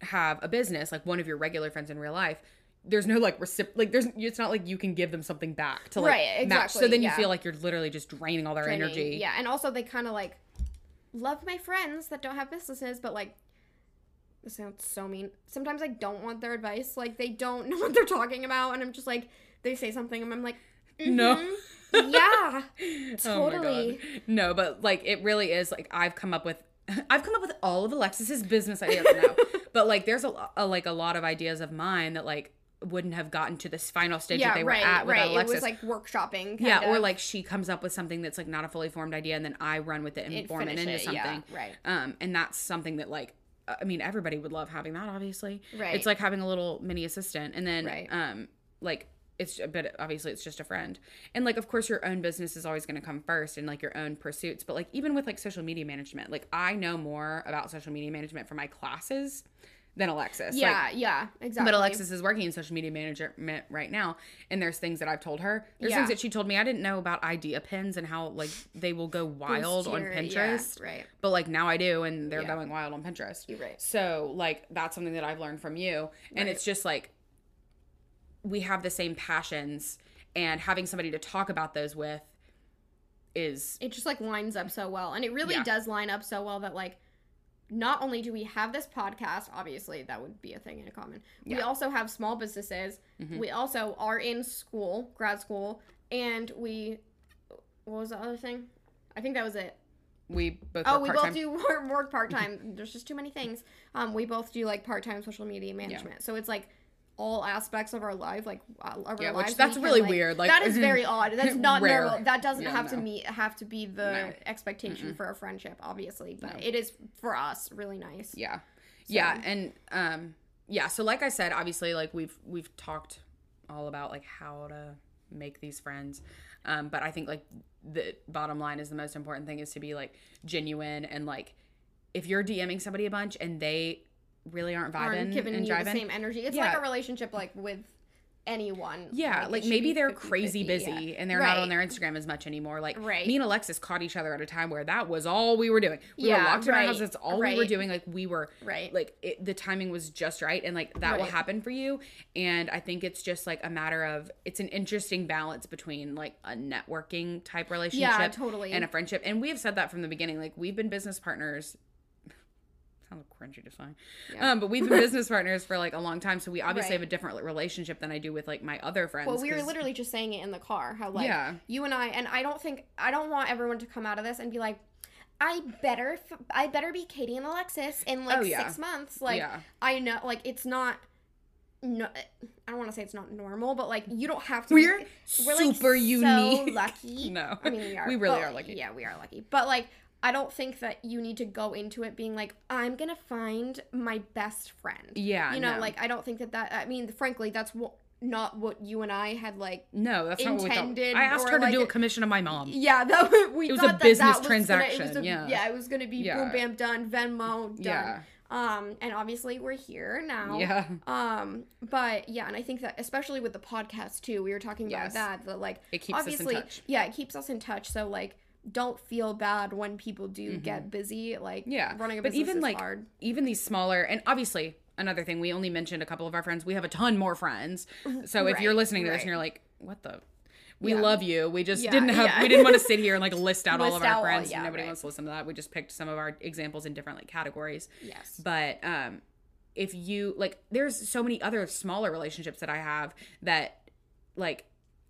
Speaker 1: have a business like one of your regular friends in real life there's no like recip like there's it's not like you can give them something back to like
Speaker 2: Right,
Speaker 1: match so
Speaker 2: exactly,
Speaker 1: then you feel like you're literally just draining all their
Speaker 2: Training,
Speaker 1: energy
Speaker 2: Yeah, and also they kind of like love my friends that don't have businesses, but like this sounds so mean. Sometimes I don't want their advice. Like they don't know what they're talking about, and I'm just like they say something, and I'm like,
Speaker 1: no
Speaker 2: "Mhm, yeah,
Speaker 1: Oh
Speaker 2: totally.
Speaker 1: God. no but like it really is like i've come up with i've come up with all of alexis's business ideas now but like there's a, a like a lot of ideas of mine that like wouldn't have gotten to this final stage that
Speaker 2: yeah,
Speaker 1: they were at with
Speaker 2: right.
Speaker 1: alexis
Speaker 2: It was like workshopping.
Speaker 1: yeah,
Speaker 2: kind
Speaker 1: or like she comes up with something that's like not a fully formed idea, and then I run with it and
Speaker 2: It
Speaker 1: form it into something.
Speaker 2: yeah, right.
Speaker 1: Um, and that's something that like, I mean, everybody would love having that. Obviously,
Speaker 2: Right.
Speaker 1: It's like having a little mini assistant, and then
Speaker 2: Right.
Speaker 1: um, like it's but obviously it's just a friend, and like of course your own business is always going to come first, and like your own pursuits. But like even with like social media management, like I know more about social media management for my classes than Alexis. Like,
Speaker 2: yeah, yeah, exactly.
Speaker 1: but Alexis is working in social media management right now, and there's things that I've told her. There's
Speaker 2: Yeah.
Speaker 1: things that she told me I didn't know about idea pins and how like they will go wild on
Speaker 2: your- yeah,
Speaker 1: Pinterest.
Speaker 2: right.
Speaker 1: But like now I do, and they're
Speaker 2: Yeah.
Speaker 1: going wild on Pinterest.
Speaker 2: You're right.
Speaker 1: So like that's something that I've learned from you, and it's just like we have the same passions, and having somebody to talk about those with is
Speaker 2: it just like lines up so well and it really
Speaker 1: Yeah.
Speaker 2: does line up so well that like not only do we have this podcast obviously that would be a thing in common we also have small businesses
Speaker 1: Mm-hmm.
Speaker 2: we also are in school grad school and we what was the other thing i think that was it
Speaker 1: we both.
Speaker 2: Oh, we
Speaker 1: part-time.
Speaker 2: both do work, work part time. There's just too many things. Um, we both do like part time social media management. So it's like all aspects of our life, like uh, of
Speaker 1: Yeah,
Speaker 2: our lives.
Speaker 1: that's really
Speaker 2: can,
Speaker 1: weird, like-
Speaker 2: that is very odd. That's not
Speaker 1: Rare.
Speaker 2: normal. That doesn't
Speaker 1: Yeah,
Speaker 2: have to meet have to be the
Speaker 1: No.
Speaker 2: expectation for a friendship, obviously. But it is for us really nice.
Speaker 1: Yeah. Yeah, and um yeah, so like I said, obviously like we've we've talked all about like how to make these friends. Um but I think like the bottom line is the most important thing is to be like genuine and like if you're DMing somebody a bunch and they really aren't vibing
Speaker 2: Aren't giving
Speaker 1: and
Speaker 2: you
Speaker 1: driving,
Speaker 2: the same energy. It's
Speaker 1: Yeah.
Speaker 2: like a relationship like with anyone.
Speaker 1: yeah,
Speaker 2: it
Speaker 1: like maybe they're
Speaker 2: 50-50,
Speaker 1: crazy busy
Speaker 2: yeah.
Speaker 1: and they're
Speaker 2: Right.
Speaker 1: not on their Instagram as much anymore. Like
Speaker 2: Right.
Speaker 1: me and Alexis caught each other at a time where that was all we were doing. We were
Speaker 2: Yeah,
Speaker 1: locked in our house. That's all we were doing. Like we were
Speaker 2: Right.
Speaker 1: Like it, the timing was just right, and like that will happen for you. And I think it's just like a matter of it's an interesting balance between like a networking type relationship, yeah,
Speaker 2: totally.
Speaker 1: and a friendship. And we have said that from the beginning. Like we've been business partners. Kind of cringy to say. Um, but we've been business partners for like a long time, so we obviously
Speaker 2: Right.
Speaker 1: have a different relationship than I do with like my other friends.
Speaker 2: Well, we were literally just saying it in the car. How like
Speaker 1: Yeah.
Speaker 2: you and I, and I don't think I don't want everyone to come out of this and be like, I better, f- I better be Katie and Alexis in like
Speaker 1: Oh, yeah.
Speaker 2: six months. Like
Speaker 1: Yeah.
Speaker 2: I know, like it's not. No, I don't want to say it's not normal, but like you don't have to.
Speaker 1: We're
Speaker 2: be,
Speaker 1: super
Speaker 2: so
Speaker 1: unique.
Speaker 2: lucky.
Speaker 1: No.
Speaker 2: I mean we are.
Speaker 1: We really
Speaker 2: but,
Speaker 1: are lucky.
Speaker 2: Yeah, we are lucky. But like, I don't think that you need to go into it being like, I'm gonna find my best friend.
Speaker 1: Yeah,
Speaker 2: you know,
Speaker 1: no.
Speaker 2: like I don't think that that. I mean, frankly, that's what not what you and I had like
Speaker 1: No, that's not what we thought. I asked her to do a commission of my mom.
Speaker 2: yeah, that we
Speaker 1: It was
Speaker 2: thought
Speaker 1: a
Speaker 2: that
Speaker 1: business
Speaker 2: that was Gonna,
Speaker 1: transaction,
Speaker 2: was a,
Speaker 1: yeah.
Speaker 2: yeah, it was gonna be
Speaker 1: Yeah.
Speaker 2: boom bam done, Venmo done.
Speaker 1: Yeah.
Speaker 2: Um, and obviously we're here now.
Speaker 1: Yeah.
Speaker 2: Um, but yeah, and I think that especially with the podcast too, we were talking about
Speaker 1: Yes.
Speaker 2: that. That like
Speaker 1: It keeps us in
Speaker 2: obviously,
Speaker 1: touch.
Speaker 2: yeah, it keeps us in touch. So like, don't feel bad when people do get busy. Like,
Speaker 1: Mm-hmm. Yeah.
Speaker 2: running a
Speaker 1: but
Speaker 2: business
Speaker 1: even
Speaker 2: is
Speaker 1: like
Speaker 2: hard.
Speaker 1: even these smaller and obviously another thing we only mentioned a couple of our friends. We have a ton more friends. So if you're listening to this and you're like, what the we
Speaker 2: Yeah.
Speaker 1: love you. We just
Speaker 2: Yeah,
Speaker 1: didn't have
Speaker 2: yeah.
Speaker 1: we didn't want to sit here and like list out all of our
Speaker 2: all-
Speaker 1: friends.
Speaker 2: yeah,
Speaker 1: Nobody
Speaker 2: right.
Speaker 1: wants to listen to that. We just picked some of our examples in different like categories.
Speaker 2: Yes.
Speaker 1: But um if you like there's so many other smaller relationships that I have that like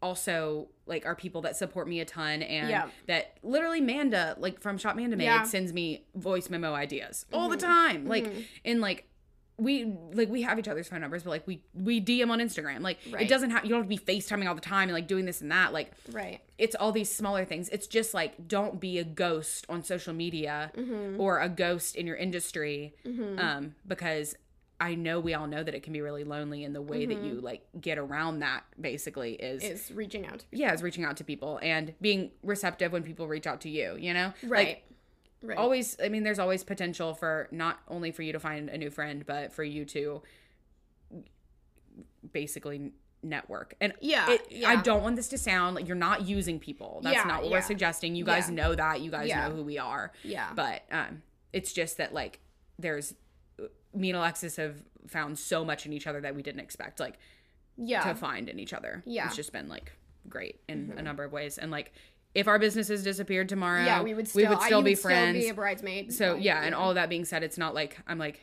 Speaker 1: also like are people that support me a ton and
Speaker 2: Yeah.
Speaker 1: that literally Manda like from Shop Manda Made
Speaker 2: Yeah. Mm-hmm.
Speaker 1: sends me voice memo ideas all the time like and like we like we have each other's phone numbers but like we we DM on Instagram like it doesn't have you don't have to be FaceTiming all the time and like doing this and that like
Speaker 2: Right.
Speaker 1: it's all these smaller things. It's just like don't be a ghost on social media
Speaker 2: Mm-hmm.
Speaker 1: or a ghost in your industry, um, because I know we all know that it can be really lonely, and the way that you like get around that basically is,
Speaker 2: Mm-hmm. Is reaching out to
Speaker 1: yeah, is reaching out to people and being receptive when people reach out to you. You know,
Speaker 2: Right.
Speaker 1: Like,
Speaker 2: right.
Speaker 1: always. I mean, there's always potential for not only for you to find a new friend, but for you to basically network and
Speaker 2: Yeah,
Speaker 1: it, i don't want this to sound like you're not using people that's
Speaker 2: Yeah,
Speaker 1: not what
Speaker 2: yeah.
Speaker 1: we're suggesting you guys
Speaker 2: Yeah.
Speaker 1: know that you guys
Speaker 2: Yeah.
Speaker 1: know who we are
Speaker 2: Yeah.
Speaker 1: but um it's just that like there's me and alexis have found so much in each other that we didn't expect like
Speaker 2: yeah.
Speaker 1: to find in each other
Speaker 2: Yeah.
Speaker 1: it's just been like great in a mm-hmm. number of ways and like if our businesses disappeared tomorrow
Speaker 2: yeah, we would still, I- you
Speaker 1: be
Speaker 2: would
Speaker 1: friends
Speaker 2: Still be a bridesmaid.
Speaker 1: so
Speaker 2: Like,
Speaker 1: yeah, and all of that being said, it's not like I'm like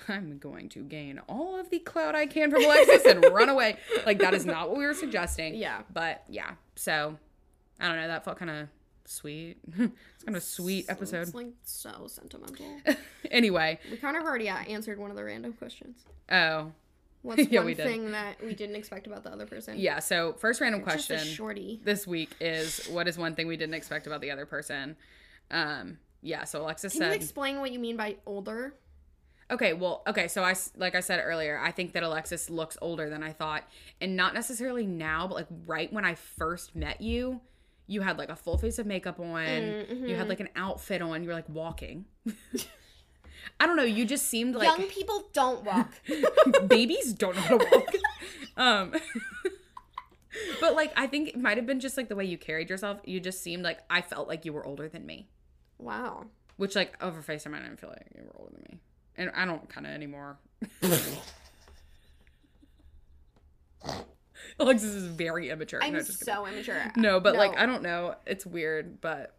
Speaker 1: I'm going to gain all of the clout I can from Alexis and run away. Like that is not what we were suggesting.
Speaker 2: Yeah.
Speaker 1: But yeah, so I don't know. That felt kind of sweet. it's kind of a sweet episode.
Speaker 2: It's like so sentimental.
Speaker 1: anyway,
Speaker 2: we kind of already uh, answered one of the random questions.
Speaker 1: oh
Speaker 2: What's
Speaker 1: Yeah,
Speaker 2: one thing that we didn't expect about the other person?
Speaker 1: yeah. So first random
Speaker 2: Just
Speaker 1: question
Speaker 2: shorty.
Speaker 1: this week is what is one thing we didn't expect about the other person? Um. Yeah. So Alexis
Speaker 2: Can you
Speaker 1: said.
Speaker 2: explain what you mean by older?
Speaker 1: Okay, well, okay, so I like I said earlier, I think that Alexis looks older than I thought, and not necessarily now, but like right when I first met you, you had like a full face of makeup on, you had like an outfit on, you were like walking. I don't know, you just seemed like
Speaker 2: Young people don't walk.
Speaker 1: babies don't know how to walk. um But like I think it might have been just like the way you carried yourself. You just seemed like I felt like you were older than me.
Speaker 2: wow.
Speaker 1: Which like over FaceTime I didn't feel like you were older than me. And I don't kinda anymore. Alexis is very immature.
Speaker 2: I'm
Speaker 1: no, kidding.
Speaker 2: so immature.
Speaker 1: no, but like I don't know. It's weird, but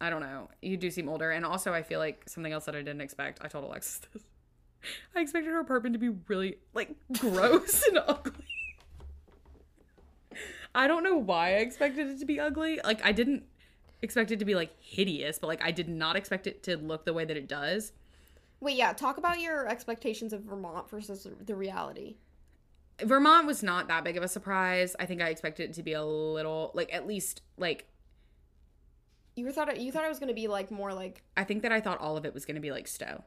Speaker 1: I don't know. You do seem older, and also I feel like something else that I didn't expect. I told Alexis this. I expected her apartment to be really like gross and ugly. I don't know why I expected it to be ugly. Like I didn't expect it to be like hideous, but like I did not expect it to look the way that it does.
Speaker 2: Wait, yeah. Talk about your expectations of Vermont versus the reality.
Speaker 1: Vermont was not that big of a surprise. I think I expected it to be a little like at least like
Speaker 2: You were thought it, you thought it was gonna be like more like
Speaker 1: I think that I thought all of it was going to be like Stowe.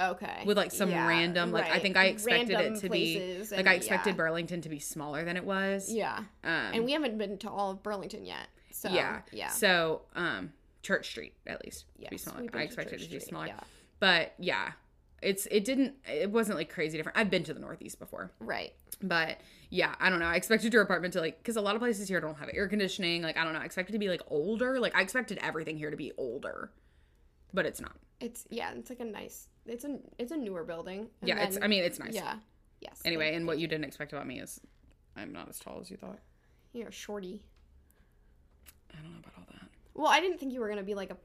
Speaker 2: okay
Speaker 1: with like some
Speaker 2: Yeah,
Speaker 1: random like I think I expected
Speaker 2: Random
Speaker 1: it to be like
Speaker 2: and-
Speaker 1: I expected
Speaker 2: yeah.
Speaker 1: Burlington to be smaller than it was.
Speaker 2: yeah.
Speaker 1: Um,
Speaker 2: And we haven't been to all of Burlington yet. So
Speaker 1: yeah
Speaker 2: yeah.
Speaker 1: So um, Church Street at least to be
Speaker 2: Yes,
Speaker 1: smaller. I expected it to be smaller.
Speaker 2: yeah.
Speaker 1: But yeah, it's it didn't it wasn't like crazy different. I've been to the Northeast before,
Speaker 2: Right.
Speaker 1: but yeah, I don't know. I expected your apartment to like because a lot of places here don't have air conditioning. Like I don't know. I expected to be like older. Like I expected everything here to be older, but it's not.
Speaker 2: It's yeah. It's like a nice. It's a it's a newer building.
Speaker 1: Yeah, it's. I mean, it's nice.
Speaker 2: Yeah. Yes.
Speaker 1: Anyway, and what you didn't expect about me is I'm not as tall as you thought.
Speaker 2: You're shorty.
Speaker 1: I don't know about all that.
Speaker 2: Well, I didn't think you were gonna be like a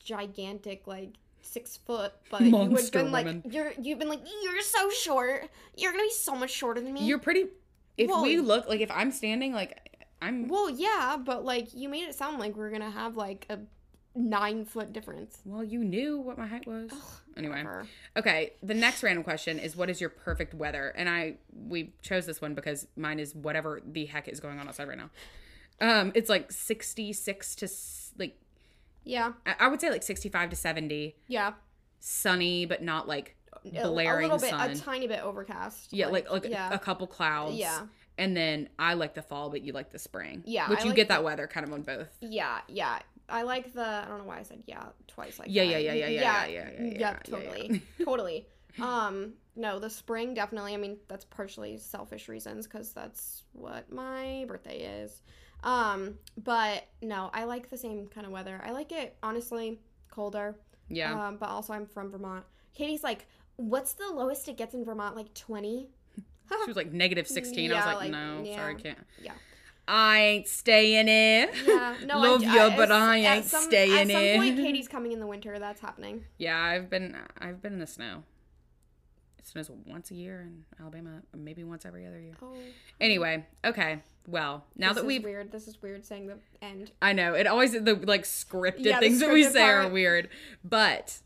Speaker 2: gigantic like six foot, but you would
Speaker 1: Monster
Speaker 2: been like
Speaker 1: woman.
Speaker 2: you're you've been like you're so short. You're gonna be so much shorter than me.
Speaker 1: You're pretty. If
Speaker 2: Well-
Speaker 1: we look like if I'm standing like I'm.
Speaker 2: well, yeah, but like you made it sound like we are gonna have like a nine foot difference.
Speaker 1: Well, you knew what my height was. Anyway,
Speaker 2: Whatever.
Speaker 1: okay. The next random question is, what is your perfect weather? And I we chose this one because mine is whatever the heck is going on outside right now. Um, it's like 66 to like
Speaker 2: Yeah,
Speaker 1: I- I would say like 65 to 70,
Speaker 2: yeah.
Speaker 1: sunny but not like blaring
Speaker 2: a little bit,
Speaker 1: sun.
Speaker 2: a tiny bit overcast.
Speaker 1: yeah, like like,
Speaker 2: yeah,
Speaker 1: a couple clouds.
Speaker 2: Yeah.
Speaker 1: And then I like the fall, but you like the spring.
Speaker 2: Yeah,
Speaker 1: Which
Speaker 2: I
Speaker 1: you
Speaker 2: like
Speaker 1: get
Speaker 2: the-
Speaker 1: that weather kind of on both.
Speaker 2: yeah, yeah. I like the. I don't know why I said yeah twice. Like
Speaker 1: Yeah, yeah, yeah, yeah, yeah, yeah, yeah, yeah, yeah, yeah,
Speaker 2: totally, totally. Um, no, the spring definitely. I mean, that's partially selfish reasons because that's what my birthday is. Um, but no, I like the same kind of weather. I like it honestly colder.
Speaker 1: Yeah.
Speaker 2: Um, but also I'm from Vermont. Katie's like, what's the lowest it gets in Vermont? Like twenty.
Speaker 1: she was like negative 16. I was like,
Speaker 2: like,
Speaker 1: no,
Speaker 2: yeah.
Speaker 1: sorry, I can't.
Speaker 2: Yeah.
Speaker 1: I ain't staying in.
Speaker 2: Yeah, no,
Speaker 1: Love
Speaker 2: I,
Speaker 1: you,
Speaker 2: I-
Speaker 1: but I ain't
Speaker 2: some,
Speaker 1: staying
Speaker 2: At some point. Katie's coming in the winter. That's happening.
Speaker 1: Yeah, I've been I've been in the snow. Snows once a year in Alabama, maybe once every other year.
Speaker 2: Oh,
Speaker 1: Anyway, okay. Well, now
Speaker 2: this
Speaker 1: that
Speaker 2: is
Speaker 1: we've
Speaker 2: weird. This is weird saying the end.
Speaker 1: I know it always the like scripted
Speaker 2: Yeah,
Speaker 1: things that we
Speaker 2: scripted
Speaker 1: say are weird, but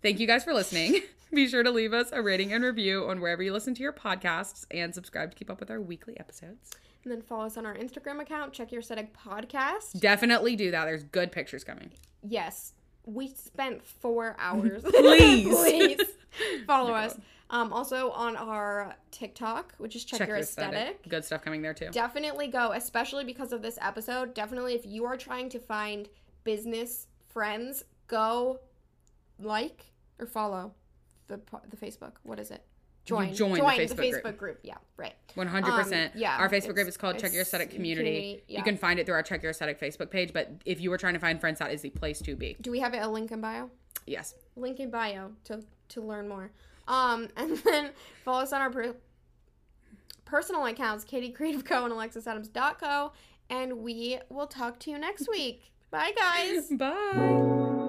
Speaker 1: thank you guys for listening. Be sure to leave us a rating and review on wherever you listen to your podcasts and subscribe to keep up with our weekly episodes.
Speaker 2: And then follow us on our Instagram account. Check your aesthetic podcast.
Speaker 1: Definitely do that. There's good pictures coming.
Speaker 2: Yes, we spent four hours.
Speaker 1: Please.
Speaker 2: please follow
Speaker 1: Oh
Speaker 2: us. Um, also on our TikTok, which is check, your aesthetic.
Speaker 1: Good stuff coming there too.
Speaker 2: Definitely go, especially because of this episode. Definitely, if you are trying to find business friends, go like or follow the the Facebook. What is it? Join.
Speaker 1: join the Facebook group.
Speaker 2: group. Yeah, right.
Speaker 1: One hundred percent.
Speaker 2: Um, yeah,
Speaker 1: Our Facebook group is called Check Your Aesthetic Community.
Speaker 2: community, yeah.
Speaker 1: You can find it through our Check Your Aesthetic Facebook page. But if you were trying to find friends, that is the place to be.
Speaker 2: Do we have a link in bio?
Speaker 1: Yes.
Speaker 2: Link in bio to to learn more. Um, and then follow us on our per- personal accounts, Katie Creative Co and Alexis Adams Co. And we will talk to you next week. Bye, guys.
Speaker 1: Bye.